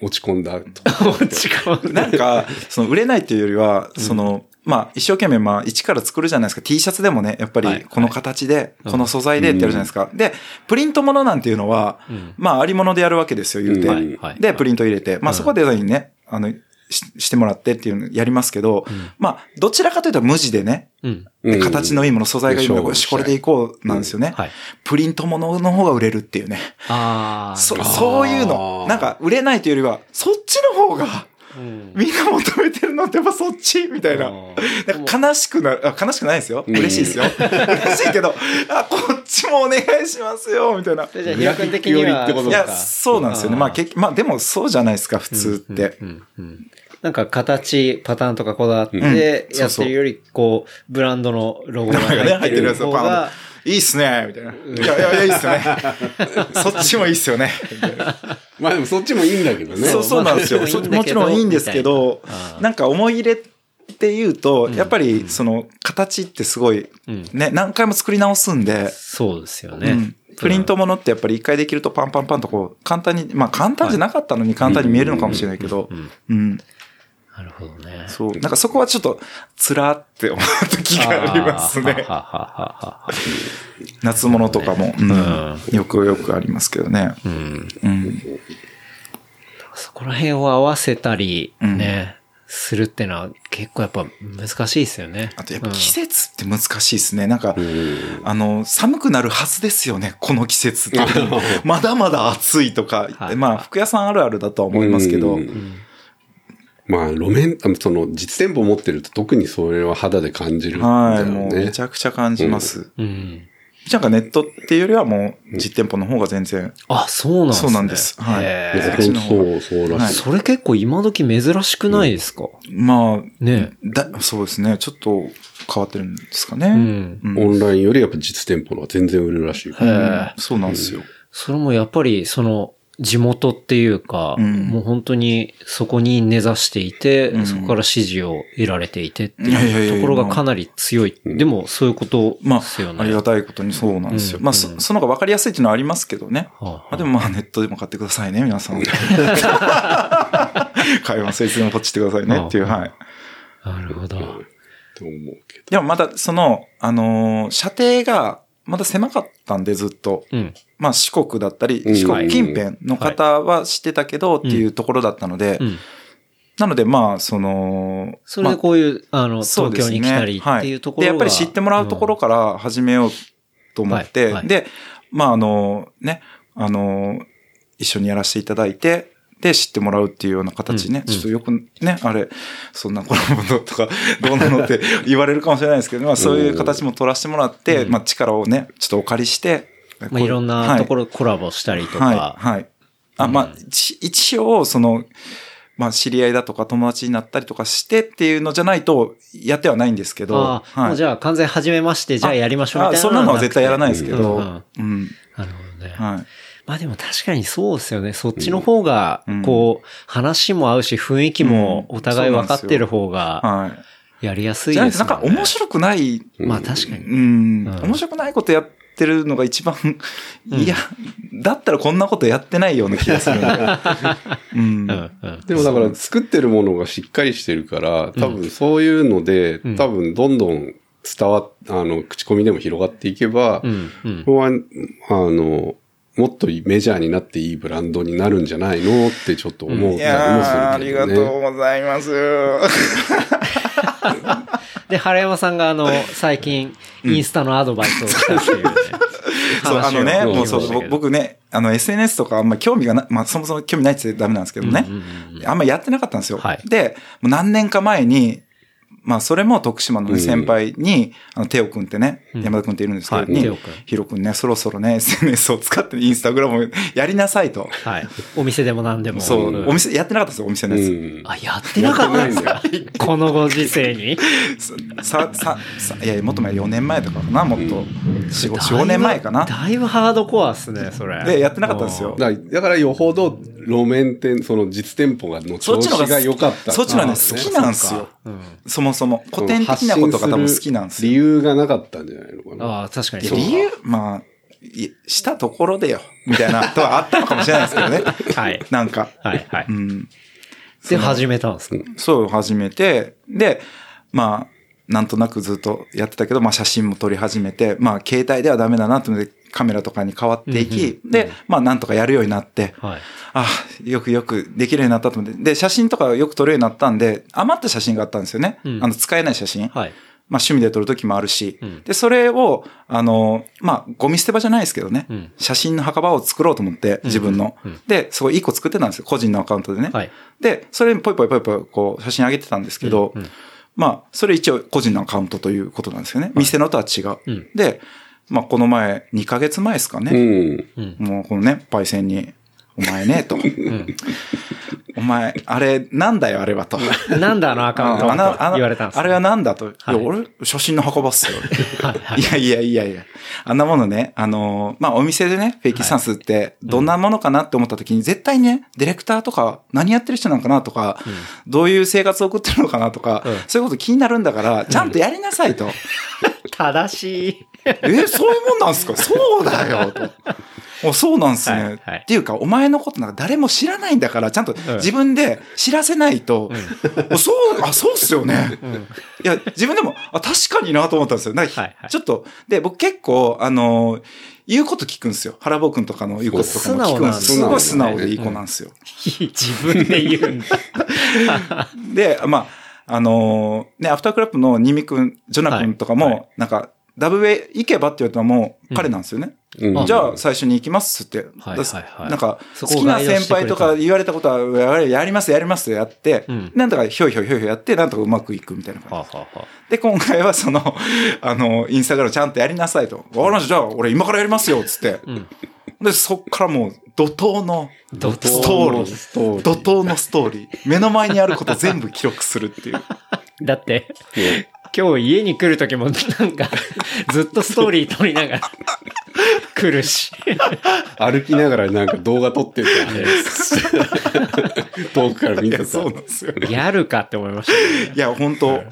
落ち込んだと。落ち込んだなんか、その売れないっていうよりは、その、まあ、一生懸命まあ、一から作るじゃないですか。T シャツでもね、やっぱはいり、この形で、この素材でってやるじゃないですか。で、プリントものなんていうのは、まあ、ありものでやるわけですよ、言うて。うんはいはいで、プリント入れて。まあ、そこはデザインね、あの、ししてもらってっていうのやりますけど、まあ、どちらかというと無地でね、うん。うん形のいいもの、素材がいいもの、これでいこうなんですよね。はい。プリントものの方が売れるっていうね。ああ。そそういうの、なんか売れないというよりは、そっちの方が、うんみんな求めてるのってやっぱそっち？みたいな。なんか悲しくな、あ悲しくないですよ。うん嬉しいですよ。嬉しいけど、あ、こっちもお願いしますよ、みたいな。じゃあ、平君的には。ってこといや、そうなんですよね。まあ、結まあ、でもそうじゃないですか、普通って。うんうんなんか形、パターンとかこだわってうんやってるより、こう、ブランドのロゴが入入っててるっるやつをパン方が、と。いいっすね、みたいな。いやいやいや、いいっすよね。そっちもいいっすよね。みたいなまあでもそっちもいいんだけどね。そうそうなんですよ。もちろんいいんですけどなんか思い入れっていうと、やっぱりその形ってすごい、うんね、何回も作り直すんで、そうですよねうん。プリントものってやっぱり一回できるとパンパンパンとこう、簡単に、まあ簡単じゃなかったのに簡単に見えるのかもしれないけどうん、うん。なるほどね。そう。なんかそこはちょっと、つらって思う時がありますね。あーははははは夏物とかも、うんんよくよくありますけどね。うん。うん。そこら辺を合わせたり、うんね、するってのは結構やっぱ難しいですよね。あとやっぱ季節って難しいですね。なんか、うんあの、寒くなるはずですよね、この季節って。まだまだ暑いとか、はいまあ、服屋さんあるあるだとは思いますけど、うんまあ路面、あのその実店舗持ってると特にそれは肌で感じるんだはい、よもうめねち。ゃくちゃ感じます。うん。なんかネットっていうよりはもう実店舗の方が全然、あ、そうなんですね。そうなんですはいそう、そうらはいしい。それ結構今時珍しくないですか、まあ、ねだそうですね、ちょっと変わってるんですかね。うん。うんオンラインよりやっぱ実店舗の方が全然売れるらしいよ。へーそうなんですよ。それもやっぱりその地元っていうか、うんもう本当にそこに根ざしていて、うんそこから支持を得られていてっていうところがかなり強い。でもそういうことまですよね。あ、ありがたいことにそうなんですよ。まあ、うんうんそその方が分かりやすいっていうのはありますけどね。はあはあまあ、でもまあ、ネットでも買ってくださいね、皆さん。買いますいつでもポチってくださいねっていう、はい。なるほど。と思うけでもまだその、あのー射程がまだ狭かったんでずっと。うん。まあ四国だったり、うん。四国近辺の方は知ってたけどっていうところだったので、うん。なのでまあ、その、それでこういう、あの、東京そうですね。に来たりっていうところが、は。いで、やっぱり知ってもらうところから始めようと思って、はい。はい。で、まああの、ね、あの、一緒にやらせていただいて、で、知ってもらうっていうような形ね。うんちょっとよくね、あれ、そんなコラボのとか、どうなのって言われるかもしれないですけど、まあそういう形も取らせてもらって、うんまあ力をね、ちょっとお借りして、まあ、いろんなところろコラボしたりとか、はい。はい。あ、まあ、一一応、その、まあ、知り合いだとか友達になったりとかしてっていうのじゃないと、やってはないんですけど。ああ、もうじゃあ完全初めまして、じゃあやりましょうみたいなあそんなのは絶対やらないですけど。ううんん。うんなるほどね。はい。まあでも確かにそうですよね。そっちの方がうん、こう、話も合うし、雰囲気もうんお互い分かってる方が、はい。やりやすいじゃないですもんね。なんか面白くない、まあ確かに。うん、うん面白くないことやってるのが一番、いや、だったらこんなことやってないような気がするんで。うん。でもだから作ってるものがしっかりしてるから、多分そういうので、うん多分どんどん伝わっ、あの、口コミでも広がっていけば、うんうんここは、あの、もっとメジャーになっていいブランドになるんじゃないのってちょっと思ったりもいするやー、あけどね。りがとうございます。で、原山さんがあの、最近、インスタのアドバイスをしたっていうね。そう、あのね、もうそう、僕ね、あの SNS とかあんま興味がな、まあそもそも興味ないってダメなんですけどねうんうんうんう。あんまやってなかったんですよはい。で、もう何年か前に、まあそれも徳島のねうん先輩に、あの、テオくんってね、うん山田くんっているんですけど、はいにヒロくんね、そろそろね、SNS を使ってインスタグラムをやりなさいと。はい。お店でも何でも。そう、んお店、やってなかったんですよ、お店のやつ。うんあ、やってなかったんですか？このご時世に？さ、さ、さ、いやいや、もっと前、4年前とかかな、もっと。4、5、4年前かな。だいぶハードコアっすね、それ。でやってなかったんですよだからだからよほど路面店、その実店舗がの調そっちの方が子が良かった。そっちの方がねあ好きなんですよ。うん。そもそも。古典的なことが多分好きなんですよ。理由がなかったんじゃないのかな。ああ、確かにそうかいや理由、まあ、いしたところでよ、みたいなとはあったのかもしれないですけどね。はい。なんか。はい、はい。うん。で、始めたんですか？そう始めて、で、まあ、なんとなくずっとやってたけど、まあ写真も撮り始めて、まあ携帯ではダメだなと思ってカメラとかに変わっていき、で、まあなんとかやるようになって、はい。あよくよくできるようになったと思って。で、写真とかよく撮るようになったんで、余った写真があったんですよね。うんあの、使えない写真。はい。まあ趣味で撮る時もあるし、うんで、それを、あの、まあ、ゴミ捨て場じゃないですけどね、うん写真の墓場を作ろうと思って、自分の。うんで、そこ一個作ってたんですよ、個人のアカウントでね。はい。で、それにポイポイポイポイ、こう、写真上げてたんですけど、うんうんまあ、それ一応個人のアカウントということなんですよね。店のとは違う。うんで、まあ、この前、2ヶ月前ですかうね。ん。うん。もう、このね、パイセンに、お前ね、と。お前、あれ、なんだよ、あれは、と。なんだあのアカウントあのあのはと言われたんですあれはなんだと。いはいや、俺、写真の墓場っすよ。はいやいやいやいや。あんなものね、あのーまあ、お店でね、フェイキースタンスってどんなものかなって思った時に、絶対ね、ディレクターとか何やってる人なのかなとか、どういう生活を送ってるのかなとか、うんそういうこと気になるんだから、ちゃんとやりなさいと。正しい。え、そういうもんなんすか？そうだよ、と。おそうなんすね、はいはい。っていうか、お前のことなんか誰も知らないんだから、ちゃんと自分で知らせないと、おそう、あ、そうっすよね。いや、自分でも、あ、確かになと思ったんですよ。なんかはいはい。ちょっと、で、僕結構、あの、言うこと聞くんですよ。原坊くんとかの言うこととかも聞くんですすごい素直でいい子なんですよ。自分で言うんだ。で、まあ、あのね、アフタークラップのニミ君、ジョナ君とかも、はい。はい。なんか、ダブウェイ行けばって言われたらもう彼なんですよね。うんじゃあ最初に行きますって。はいはいはいなんか、そこを好きな先輩とか言われたことは、やりますやりますってやって、うんなんとかひょいひょいひょいひょいやって、なんとかうまくいくみたいな感じ。はあはあはあで、今回はその、あの、インスタグラムちゃんとやりなさいと。わかりました。じゃあ、俺今からやりますよ、つって。んで、そっからもう、怒涛の怒涛ストーリー。ストーリー怒涛のストーリー。目の前にあること全部記録するっていう。だって、今日家に来る時もなんか、ずっとストーリー撮りながら来るし。歩きながらなんか動画撮ってたよね。遠くから見てた。そうなんですよ。ギャルかって思いましたね。いや、本当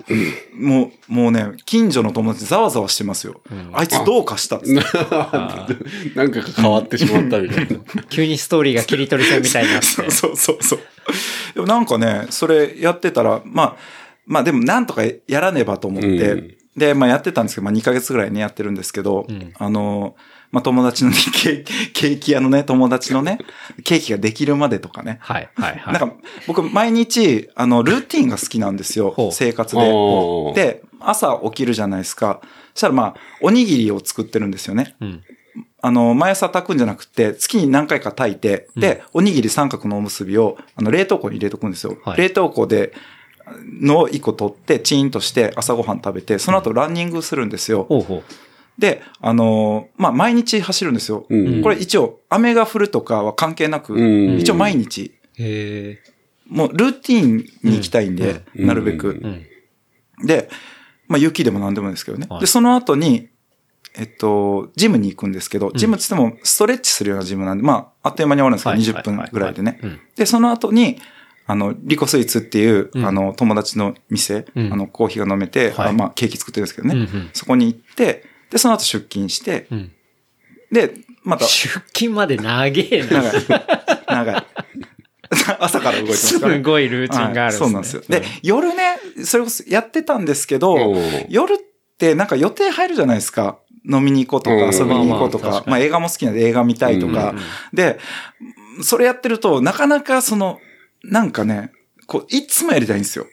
もう、もうね、近所の友達ざわざわしてますよ。あいつどうかしたっつって。なんか変わってしまったみたいな。急にストーリーが切り取り線みたいになって。そうそうそうそう。でもなんかね、それやってたら、まあ、まあでもなんとかやらねばと思って、うんで、まあやってたんですけど、まあ2ヶ月ぐらいね、やってるんですけど、んあの、まあ友達のね、ケーキ屋のね、友達のね、ケーキができるまでとかね。はい、はい、はい。なんか、僕、毎日、あの、ルーティンが好きなんですよ。生活で。で、朝起きるじゃないですか。そしたらまあ、おにぎりを作ってるんですよね。うん。あの、毎朝炊くんじゃなくて、月に何回か炊いて、で、おにぎり三角のおむすびを、あの、冷凍庫に入れとくんですよ。はい冷凍庫で、のを一個取って、チーンとして朝ごはん食べて、その後ランニングするんですよ。で、あのーまあ、毎日走るんですよ。うんこれ一応、雨が降るとかは関係なく、うん一応毎日。もうルーティンに行きたいんで、うんなるべく。うんうん。で、まあ雪でも何でもいいですけどね。はいで、その後に、えっと、ジムに行くんですけど、ジムって言ってもストレッチするようなジムなんで、まあ、あっという間に終わるんですけど、はい20分ぐらいでね。で、その後に、あの、リコスイーツっていう、うんあの、友達の店、うんあの、コーヒーが飲めて、はいあまあ、ケーキ作ってるんですけどね、うんうんそこに行って、で、その後出勤して、うん。で、また、出勤まで長えな。長い。長い。朝から動いてますすから。ごいルーチンがあるんですね。はいそうなんですよ。で、夜ね、それこそやってたんですけど、夜ってなんか予定入るじゃないですか。飲みに行こうとか、うん遊びに行こうとか、まあまあ映画も好きなんで映画見たいとかうん。で、それやってると、なかなかその、なんかね、こう、いつもやりたいんですよ。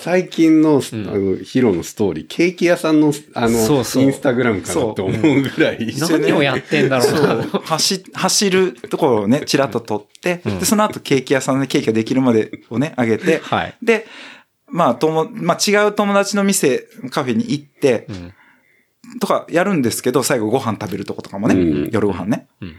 最近の、あんの、ヒロのストーリー、ケーキ屋さんの、あの、そうそうインスタグラムかなって思うぐらい。何をやってんだろうな。走、走るところをね、ちらっと撮って、で、その後ケーキ屋さんでケーキができるまでをね、あげて、はい。で、まあ、とも、まあ違う友達の店、カフェに行って、うん。とかやるんですけど、最後ご飯食べるとことかもね、うん夜ご飯ね。うん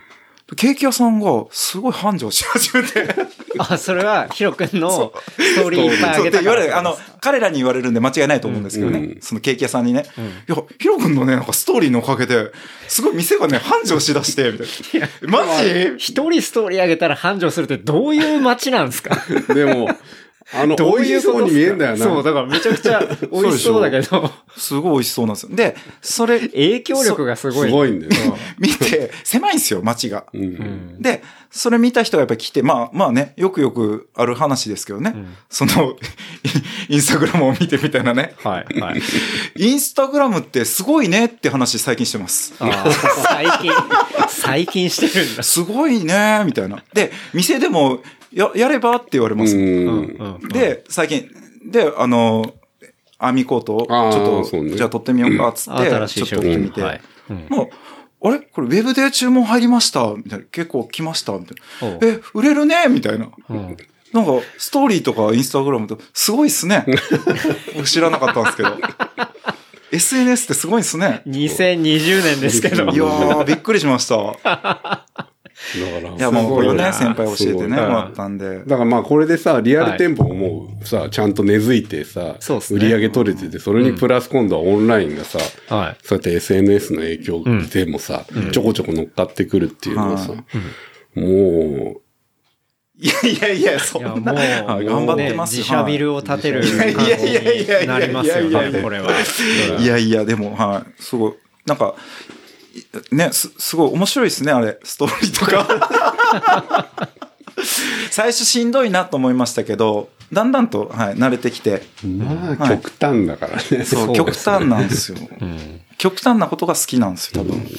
ケーキ屋さんがすごい繁盛し始めて。あ、それは、ヒロ君のストーリーいっぱいあそうげたからって言われる、あの、彼らに言われるんで間違いないと思うんですけどね。うんそのケーキ屋さんにね。いや、ヒロ君のね、なんかストーリーのおかげで、すごい店がね、繁盛しだして、みたいな。マジ？一人ストーリーあげたら繁盛するってどういう街なんですか？でも、あの、どう美味しそうに見えんだよな。そう、だからめちゃくちゃ 美味しそうだけど、すごい美味しそうなんですよ。で、それ、影響力がすごい。すごいんだよね。見て、狭いんですよ、街が。で、それ見た人がやっぱり来て、まあまあね、よくよくある話ですけどね。んその、インスタグラムを見てみたいなね。はい、はい。インスタグラムってすごいねって話最近してます。最近、最近してるんだ。すごいねみたいな。で、店でも、や、やればって言われます。で、最近、で、あの、編みコートを、ちょっと、ねじゃあ撮ってみようか、つって、ちょっと撮ってみ。て。はい。うんもう、あれ？これウェブで注文入りました？みたいな。結構来ました？みたいな。え、売れるね？みたいな。うんなんか、ストーリーとかインスタグラムと、すごいっすね。僕知らなかったんですけど。SNS ってすごいっすね。2020年ですけど。いやー、びっくりしました。だから。いや、もうこれね、先輩教えてね、もらったんで。だからまあこれでさ、リアル店舗ももうさ、ちゃんと根付いてさ、売り上げ取れてて、それにプラス今度はオンラインがさ、はい。そうやって SNS の影響でもさ、ちょこちょこ乗っかってくるっていうのはさ、もいやいやいや、そんな、もう、あ頑張ってます。ね自社ビルを建てるい。やい感やいやいやいやじになりますよね、これは。はいいやいや、でも、はい、すごい、なんか、いね、す、すごい面白いですね、あれ、ストーリーとか。最初しんどいなと思いましたけど、だんだんと、はい、慣れてきて、う、まあはい極端だからね。そう、そう極ですね端なんですよ。うん極端なことが好きなんですよ、多分。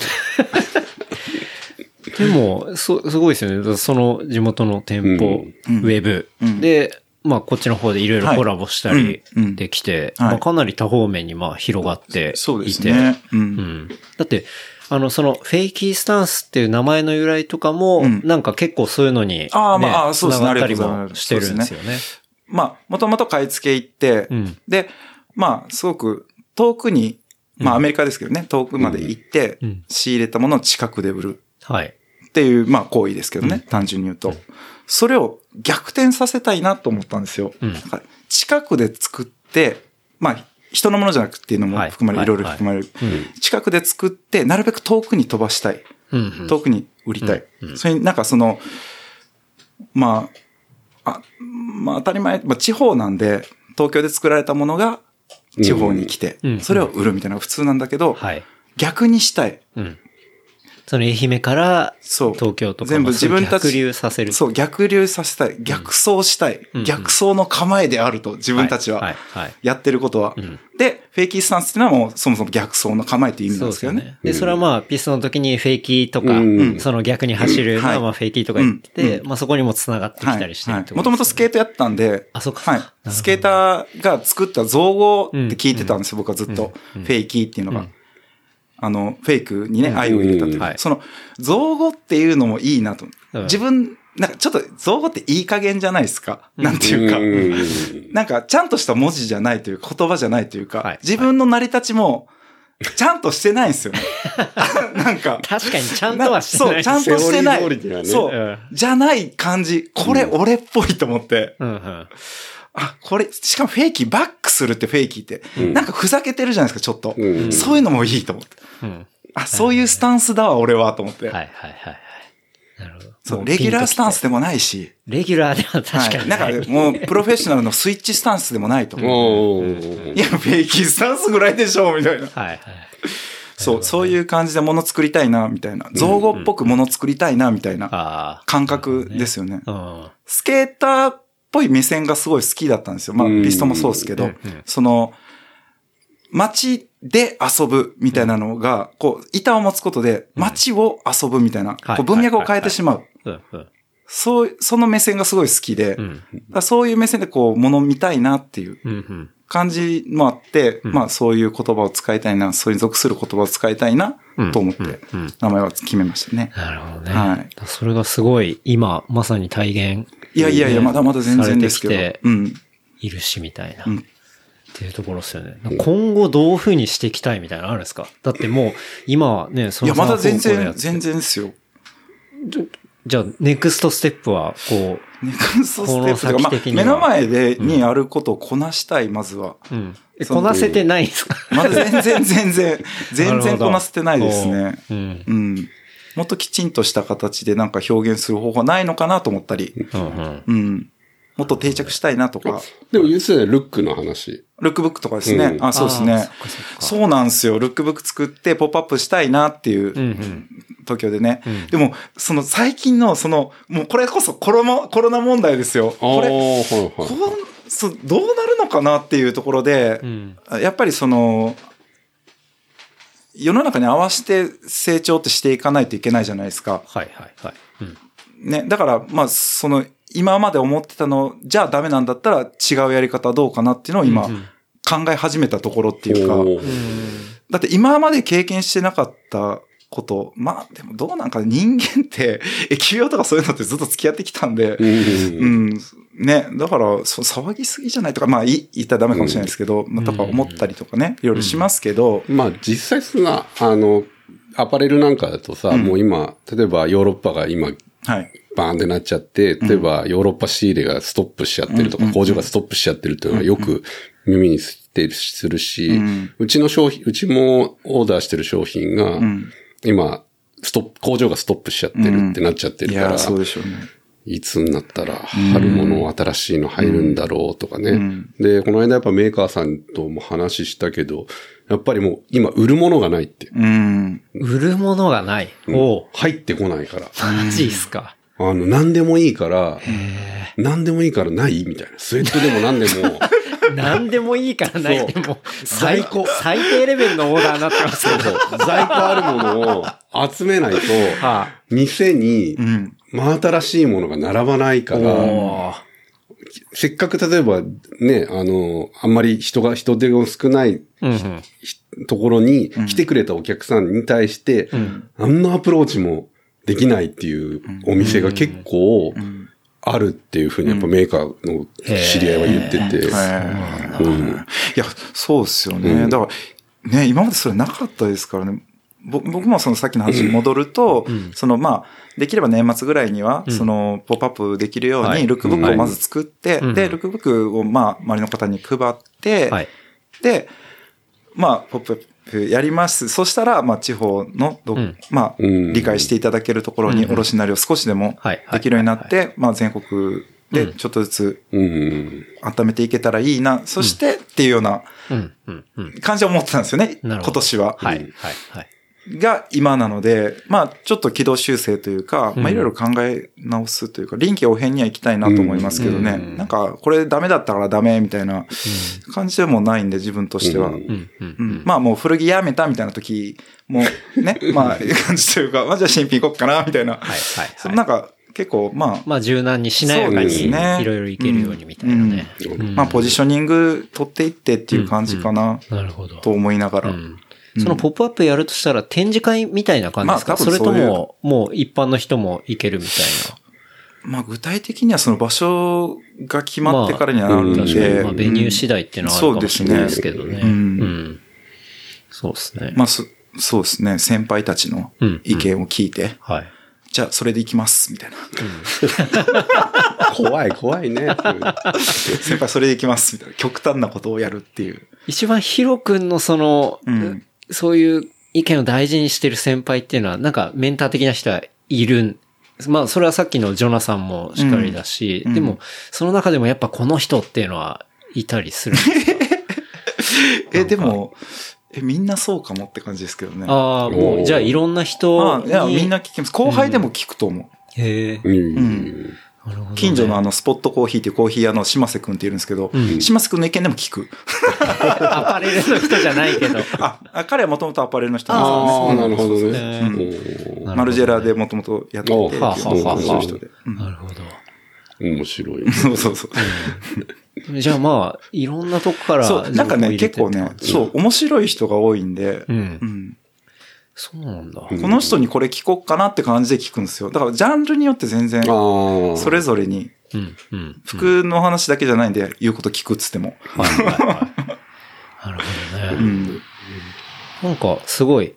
でも、そ、すごいですよね。その地元の店舗、うんウェブ、うんで、まあ、こっちの方でいろいろコラボしたりはいうんうんできて、はいまあ、かなり多方面にまあ広がっていて。そうですね。う。うんん。だって、あの、その、フェイキースタンスっていう名前の由来とかも、うんなんか結構そういうのに、ね、あーまあそうですねありがとうございますもしてるんですよね。まあ、もともと買い付け行って、うん。で、まあ、すごく遠くに、まあ、アメリカですけどね、遠くまで行ってうん、仕入れたものを近くで売るはい。っていう、まあ、行為ですけどね、単純に言うと。それを逆転させたいなと思ったんですよ。うん近くで作って、まあ、人のものじゃなくていうのもはい含まれる、はいいろいろ含まれる。近くで作って、なるべく遠くに飛ばしたい。うんうん。遠くに売りたい。うんうんそれになんかその、まあ、あ、まあ当たり前、まあ地方なんで、東京で作られたものが地方に来てうんうん、それを売るみたいなのが普通なんだけど、はい。逆にしたい。うん。その愛媛から。東京とか全部自分たち逆流させる。そう、逆流させたい。逆走したい。うん逆走の構えであると、自分たちは。やってることは。うんで、フェイキースタンスっていうのはもうそもそも逆走の構えっていう意味なんでですすよね。よね。で、それはまあ、ピストンの時にフェイキーとか、うんその逆に走るのはまあ、フェイキーとか言ってまあそこにも繋がってきたりしてるってもともとスケートやってたんで、あそうかはいスケーターが作った造語って聞いてたんですよ、僕はずっと。うんフェイキーっていうのが。うんあの、フェイクにね、 I を入れたっていう。はいその、造語っていうのもいいなと。うん自分、なんかちょっと造語っていい加減じゃないですか？なんていうか。うんなんか、ちゃんとした文字じゃないというか、言葉じゃないというか、はい自分の成り立ちも、ちゃんとしてないんですよね。なんか、確かにちゃんとはしてない。そう、ちゃんとしてない。そううん。じゃない感じ。これ俺っぽいと思って。うんうん。あ、これ、しかもフェイキー、バックするってフェイキーって、んなんかふざけてるじゃないですか、ちょっと。うんそういうのもいいと思って。うん。あ、そういうスタンスだわ、俺は、と思って。はいはいはいはい。なるほど。そう、もレギュラースタンスでもないし。レギュラーでは確かはい。にない。なんか、もう、プロフェッショナルのスイッチスタンスでもないと思う。いや、フェイキースタンスぐらいでしょ、みたいな。はいはい。そう、そういう感じで物作りたいな、みたいな。造語っぽく物作りたいな、みたいなあ感覚ですよね。あ。うん。スケーターっぽい目線がすごい好きだったんですよ。まあ、うん。ピストもそうですけど。その、街で遊ぶみたいなのが、こう、板を持つことで、街を遊ぶみたいな、はい。こう文脈を変えてしまう。そう、その目線がすごい好きで、そういう目線でこう、物見たいなっていう。感じもあって、うん。まあそういう言葉を使いたいな、それに属する言葉を使いたいなうん、と思って名前は決めましたね。なるほどね。はいそれがすごい、今、まさに体現。いやいやいや、まだまだ全然ですけど。てきてうん。いるし、みたいな。うんっていうところですよね。今後どういう風にしていきたいみたいなのあるんですか？だってもう、今はね、そいや、まだ全然、全然ですよ。じゃあ、ネクストステップは、こネクストステップとか、この先的にまあ、は目の前で、にあることをこなしたい、まずは。う、うん。こなせてないんですか？まだ全然、全然、全然こなせてないですね。うん。うん。もっときちんとした形でなんか表現する方法ないのかなと思ったり。うんうん。うん。もっと定着したいなとか、でも言ってたね、ルックの話。ルックブックとかですね。うんあ、そうですねそうなんですよ。ルックブック作ってポップアップしたいなっていう、うんうん。東京でね。うんでも、その最近の、その、もうこれこそコロナ、コロナ問題ですよ。これ、はいこはい。う、そうどうなるのかなっていうところでう、ん。やっぱりその、世の中に合わせて成長ってしていかないといけないじゃないですか。はいはいはい。うん。ね。だから、まあ、その、今まで思ってたの、じゃあダメなんだったら違うやり方どうかなっていうのを今、うん考え始めたところっていうか、おー。だって今まで経験してなかったこと、まあでもどうなんか人間って、疫病とかそういうのってずっと付き合ってきたんで、うんうん、ね、だから、そう、騒ぎすぎじゃないとか、まあ、い言ったらダメかもしれないですけど、まあ、とか思ったりとかね、いろいろしますけど、まあ実際そんな、あの、アパレルなんかだとさ、うん。もう今、例えばヨーロッパが今、はい。バーンってなっちゃって、例えばヨーロッパ仕入れがストップしちゃってるとか、うん工場がストップしちゃってるっていうのはよく耳にしてるするし、うちの商品、うちもオーダーしてる商品が、うん。今、ストップ、工場がストップしちゃってるってなっちゃってるから、そうでしょうね。いつになったら春物新しいの入るんだろうとかね。うんで、この間やっぱメーカーさんとも話したけど、やっぱりもう今売るものがないって。うん。売るものがない。うんおう入ってこないから。マジっすか。あの、何でもいいから、何でもいいからないみたいな。スウェットでも何でも。何でもいいからないってもう、最在庫最低レベルのオーダーになってますけど。在庫あるものを集めないと、は店にうん。真新しいものが並ばないかい。ら、せっかく例えばね、あの、あんまり人が、人手が少ない。ところに来てくれたお客さんに対して、あんなアプローチもできないっていうお店が結構あるっていうふうにやっぱメーカーの知り合いは言ってて。はいうん。いや、そうですよね。うん。だから、ね、今までそれなかったですからね。ぼ僕もそのさっきの話に戻ると、そのまあ、できれば年末ぐらいには、その、ポップアップできるようはい。に、ルックブックをまず作って、うん。で、ルックブックをまあ、周りの方に配って、はい。で、まあ、ポップアップやります。そしたら、まあ、地方のど、うんまあ、うん理解していただけるところに、うん卸なりを少しでもはいできるようになって、まあ、全国でうんちょっとずつうん。温めていけたらいいな。そして、っていうようなうん、うん、うん。感じは思ってたんですよね。なるほど今年は。はい、はい、はい。が今なので、まあ、ちょっと軌道修正というか、うん。まあ、いろいろ考え直すというか、臨機応変には行きたいなと思いますけどね。うん。なんか、これダメだったからダメみたいな感じでもないんで、自分としては。まあもう古着やめたみたいな時もね、まあ感じというか、まあじゃあ新品行こっかな、みたいな。はい、はい、なんか結構まあ、まあ、柔軟にしなやかそうでに、すね。いろいろいけるようにみたいなね。うん。まあポジショニング取っていってっていう感じかな、なるほど。と思いながら。うんそのポップアップやるとしたら展示会みたいな感じですか、まあ多それとも、もう一般の人も行けるみたいまあ具体的にはその場所が決まってからにはなるまあん。で、まあ、ベニュー次第っていうのはあるかもしれないですけどね。そうですねうん。そうですね。まあそそうですね、先輩たちのうん意見を聞いて、はい。じゃあそれで行きます、みたいな。怖い、怖いね。先輩それで行きます、みたいな。極端なことをやるっていう。一番ヒロ君のその、うんそういう意見を大事にしてる先輩っていうのは、なんかメンター的な人はいるん。まあ、それはさっきのジョナさんもしっかりだし、うんでも、その中でもやっぱこの人っていうのはいたりするすか？え、でも、え、みんなそうかもって感じですけどね。ああ、もう、じゃあいろんな人に。あいや、みんな聞きます。後輩でも聞くと思う。へえ。うん。近所のあの、スポットコーヒーっていうコーヒー屋の島瀬くんっているんですけど、うん島瀬くんの意見でも聞く。アパレルの人じゃないけど。あ、あ彼はもともとアパレルの人ああ、なんですなるほどね。うんなるほどよ。ねマルジェラでもともとやってて、おっていうそういう人で。うんなるほど。面白い。そうそうそう。じゃあまあ、いろんなとこからそう、なんかね、結構ね、そう、面白い人が多いんで、うんうんそうなんだ。この人にこれ聞こうかなって感じで聞くんですよ。だからジャンルによって全然。それぞれに。服の話だけじゃないんで、言うこと聞くっつっても。はいはいはい。なるほどね。うん。なんか、すごい、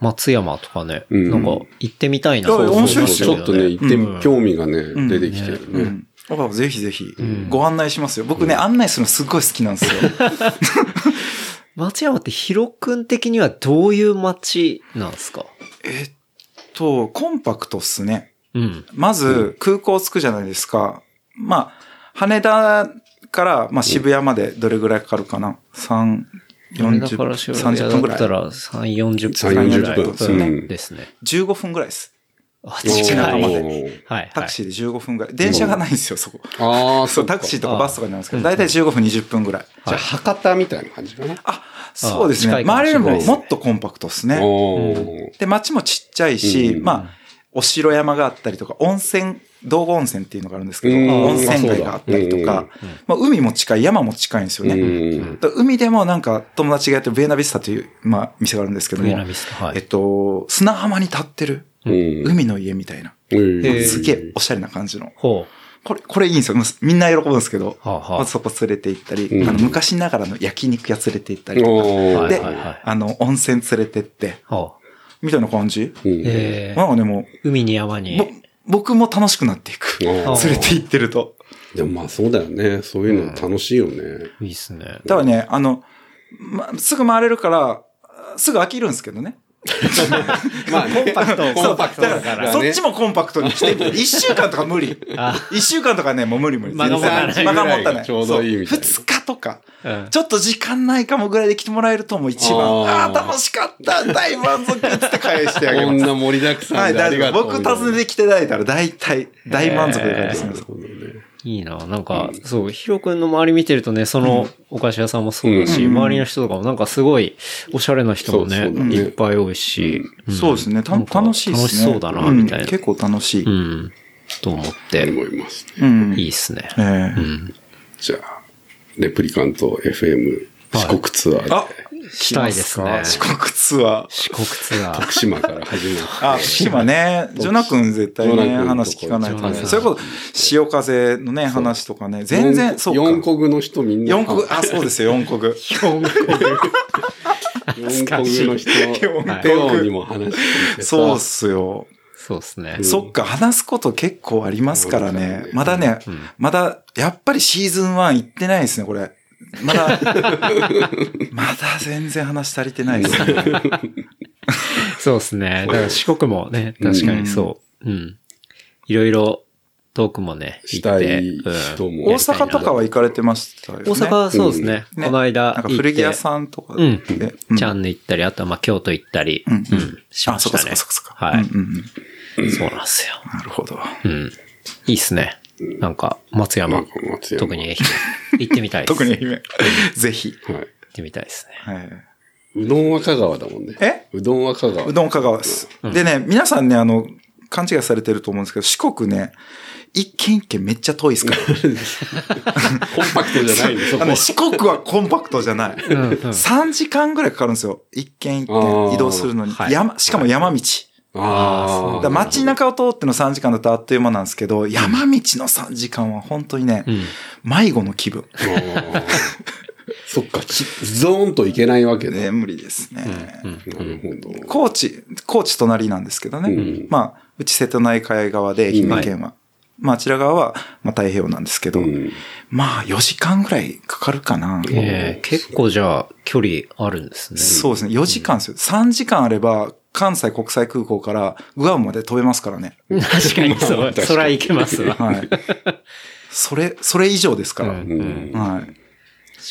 松山とかね、うんなんか、行ってみたいな。いや面白いっすよちょっとね、行って興味がね、ん出てきてるね。うん。だからぜひぜひん、ご案内しますよ。僕ね、案内するのすっごい好きなんですよ。松山ってヒロ君的にはどういう街なんですか？えっと、コンパクトっすね。うん。まず、空港着くじゃないですか。まあ、羽田から、まあ、渋谷までどれぐらいかかるかな ?3、40羽田から渋谷30分ぐらい。だったら3、40 3分ぐらい40分うんですね。15分ぐらいです。あ、おー近い。まはい。はい。タクシーで15分ぐらい。電車がないんですよ、そこ。ああ、そう、タクシーとかバスとかになるんですけど、だいたい15分、20分ぐらい。じゃあ、博多みたいな感じかな？あ、そうですね。周りよりももっとコンパクトですね。で、街もちっちゃいし、うんまあ、お城山があったりとか、温泉、道後温泉っていうのがあるんですけど、うん温泉街があったりとか、まあ、海も近い、山も近いんですよね。海でもなんか友達がやってるベーナビスタという、まあ、店があるんですけども、ベーナビスタはいえっと、砂浜に立ってる、うん海の家みたいな、すげえおしゃれな感じの。ほこれ、これいいんですよ。みんな喜ぶんですけど、はあはあまずそこ連れて行ったり、うんあの昔ながらの焼肉屋連れて行ったりとか、で、はいはいはいあの、温泉連れてって、う。はあ。みたいな感じ？うんえなんかね、も海に山う、にぼ。僕も楽しくなっていく。連れて行ってると。でもまあそうだよね。そういうの楽しいよね。いいっすね。だからね、あの、ま、すぐ回れるから、すぐ飽きるんですけどね。まあね、コンパクト。コンパクトだだから、ね。そっちもコンパクトにしてみて。一週間とか無理。あ一週間とかね、もう無理無理。間が持たない間が持たない。ちょうどいいみたいなそう二日とか。うんちょっと時間ないかもぐらいで来てもらえるともう一番、ああ楽しかった大満足って返してあげます。こんな盛りだくさはい、んであ大丈夫。りがとう。僕訪ねてきていただいたら大体、大満足で返してます。いいな。なんか、そう、ヒロ君の周り見てるとね、そのお菓子屋さんもそうだし、うん周りの人とかもなんかすごい、おしゃれな人もね、ねいっぱい多いし。んそうですね。た楽しいですね。楽しそうだな、みたいな。うん結構楽しい。うん。と思って、思います。うん。いいっすね。ええうん。じゃあ、レプリカント FM 四国ツアーあで、したいですね四国ツアー。四国ツアー。徳島から始まって。あ、島ね、ジョナ君絶対ね、話聞かないとね。それこそ、潮風のね、話とかね、全然、そうか。四国の人みんな。四国、あ、そうですよ、四国。四国の人、四ペオにも話してそうっすよ。そうですね。そっか、話すこと結構ありますからね。まだね、まだ、やっぱりシーズン1行ってないですね、これ。まだ、まだ全然話足りてないですね。そうですね。だから四国もね、確かにそう。うん。いろいろトークもね、行したって。い人うんも。大阪とかは行かれてましたよね。大阪はそうですね。ねこの間なんか。古着屋さんとかうんで。チャンネ行ったり、あとはまあ京都行ったり、うんうん、しましたね。そっかそっかそっか。はい、うんうんうんそうなんですよ。なるほど。うん。いいっすね。なんか、松山、特に愛媛、行ってみたいです。特に行っ愛媛。ぜひ。はい。てみたいですね。はい。うどんは香川だもんね。え？うどんは香川。うどん香川です。でね、皆さんね、あの、勘違いされてると思うんですけど、四国ね、一軒一軒めっちゃ遠いですから。コンパクトじゃないんで、あの。ね四国はコンパクトじゃない。うんうん3時間ぐらいかかるんですよ。一軒一軒移動するのに。はい山、しかも山道。ああ。だ街中を通っての3時間だとあっという間なんですけど、山道の3時間は本当にね、うん。迷子の気分。そっか、ちゾーンといけないわけね。ね、無理ですね。なるほど。高知、高知隣なんですけどね。うんまあ、うち瀬戸内海側で愛媛県は。まあ、あちら側は、まあ、太平洋なんですけど、うんまあ、4時間ぐらいかかるかな。えー結構じゃあ、距離あるんですね。そうですね。4時間ですよ。3時間あれば、関西国際空港からグアムまで飛べますからね。確かにそう。それはいけますわ。はい。それ、それ以上ですから。うんうんはい。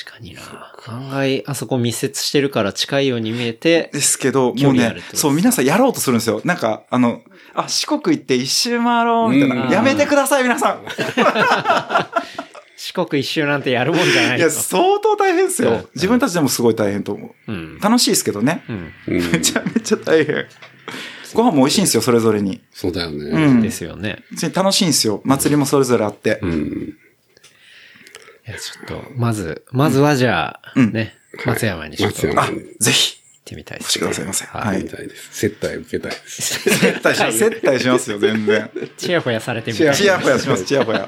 確かにな。案外、あそこ密接してるから近いように見えて、ですけど、距もうねそう、皆さんやろうとするんですよ。なんか、あの、あ、四国行って一周回ろう、みたいな。うんやめてください、皆さん。四国一周なんてやるもんじゃないいや、と。相当大変ですうんよ。自分たちでもすごい大変と思う。うん。楽しいですけどね。めちゃめちゃ大変。ご飯も美味しいんですよ、それぞれに。そうだよね。うんですよね。楽しいんですよ。祭りもそれぞれあって。うん。いや、ちょっと、まず、まずはじゃあ、うんね、松山にちょっとあ、ぜひ、てみたいですね。くださいませ。は。はいいみ。たいです。接待受けたいです。接待します。接待しますよ、全然。チヤホヤされてみたい。チヤホヤします、チヤホヤ。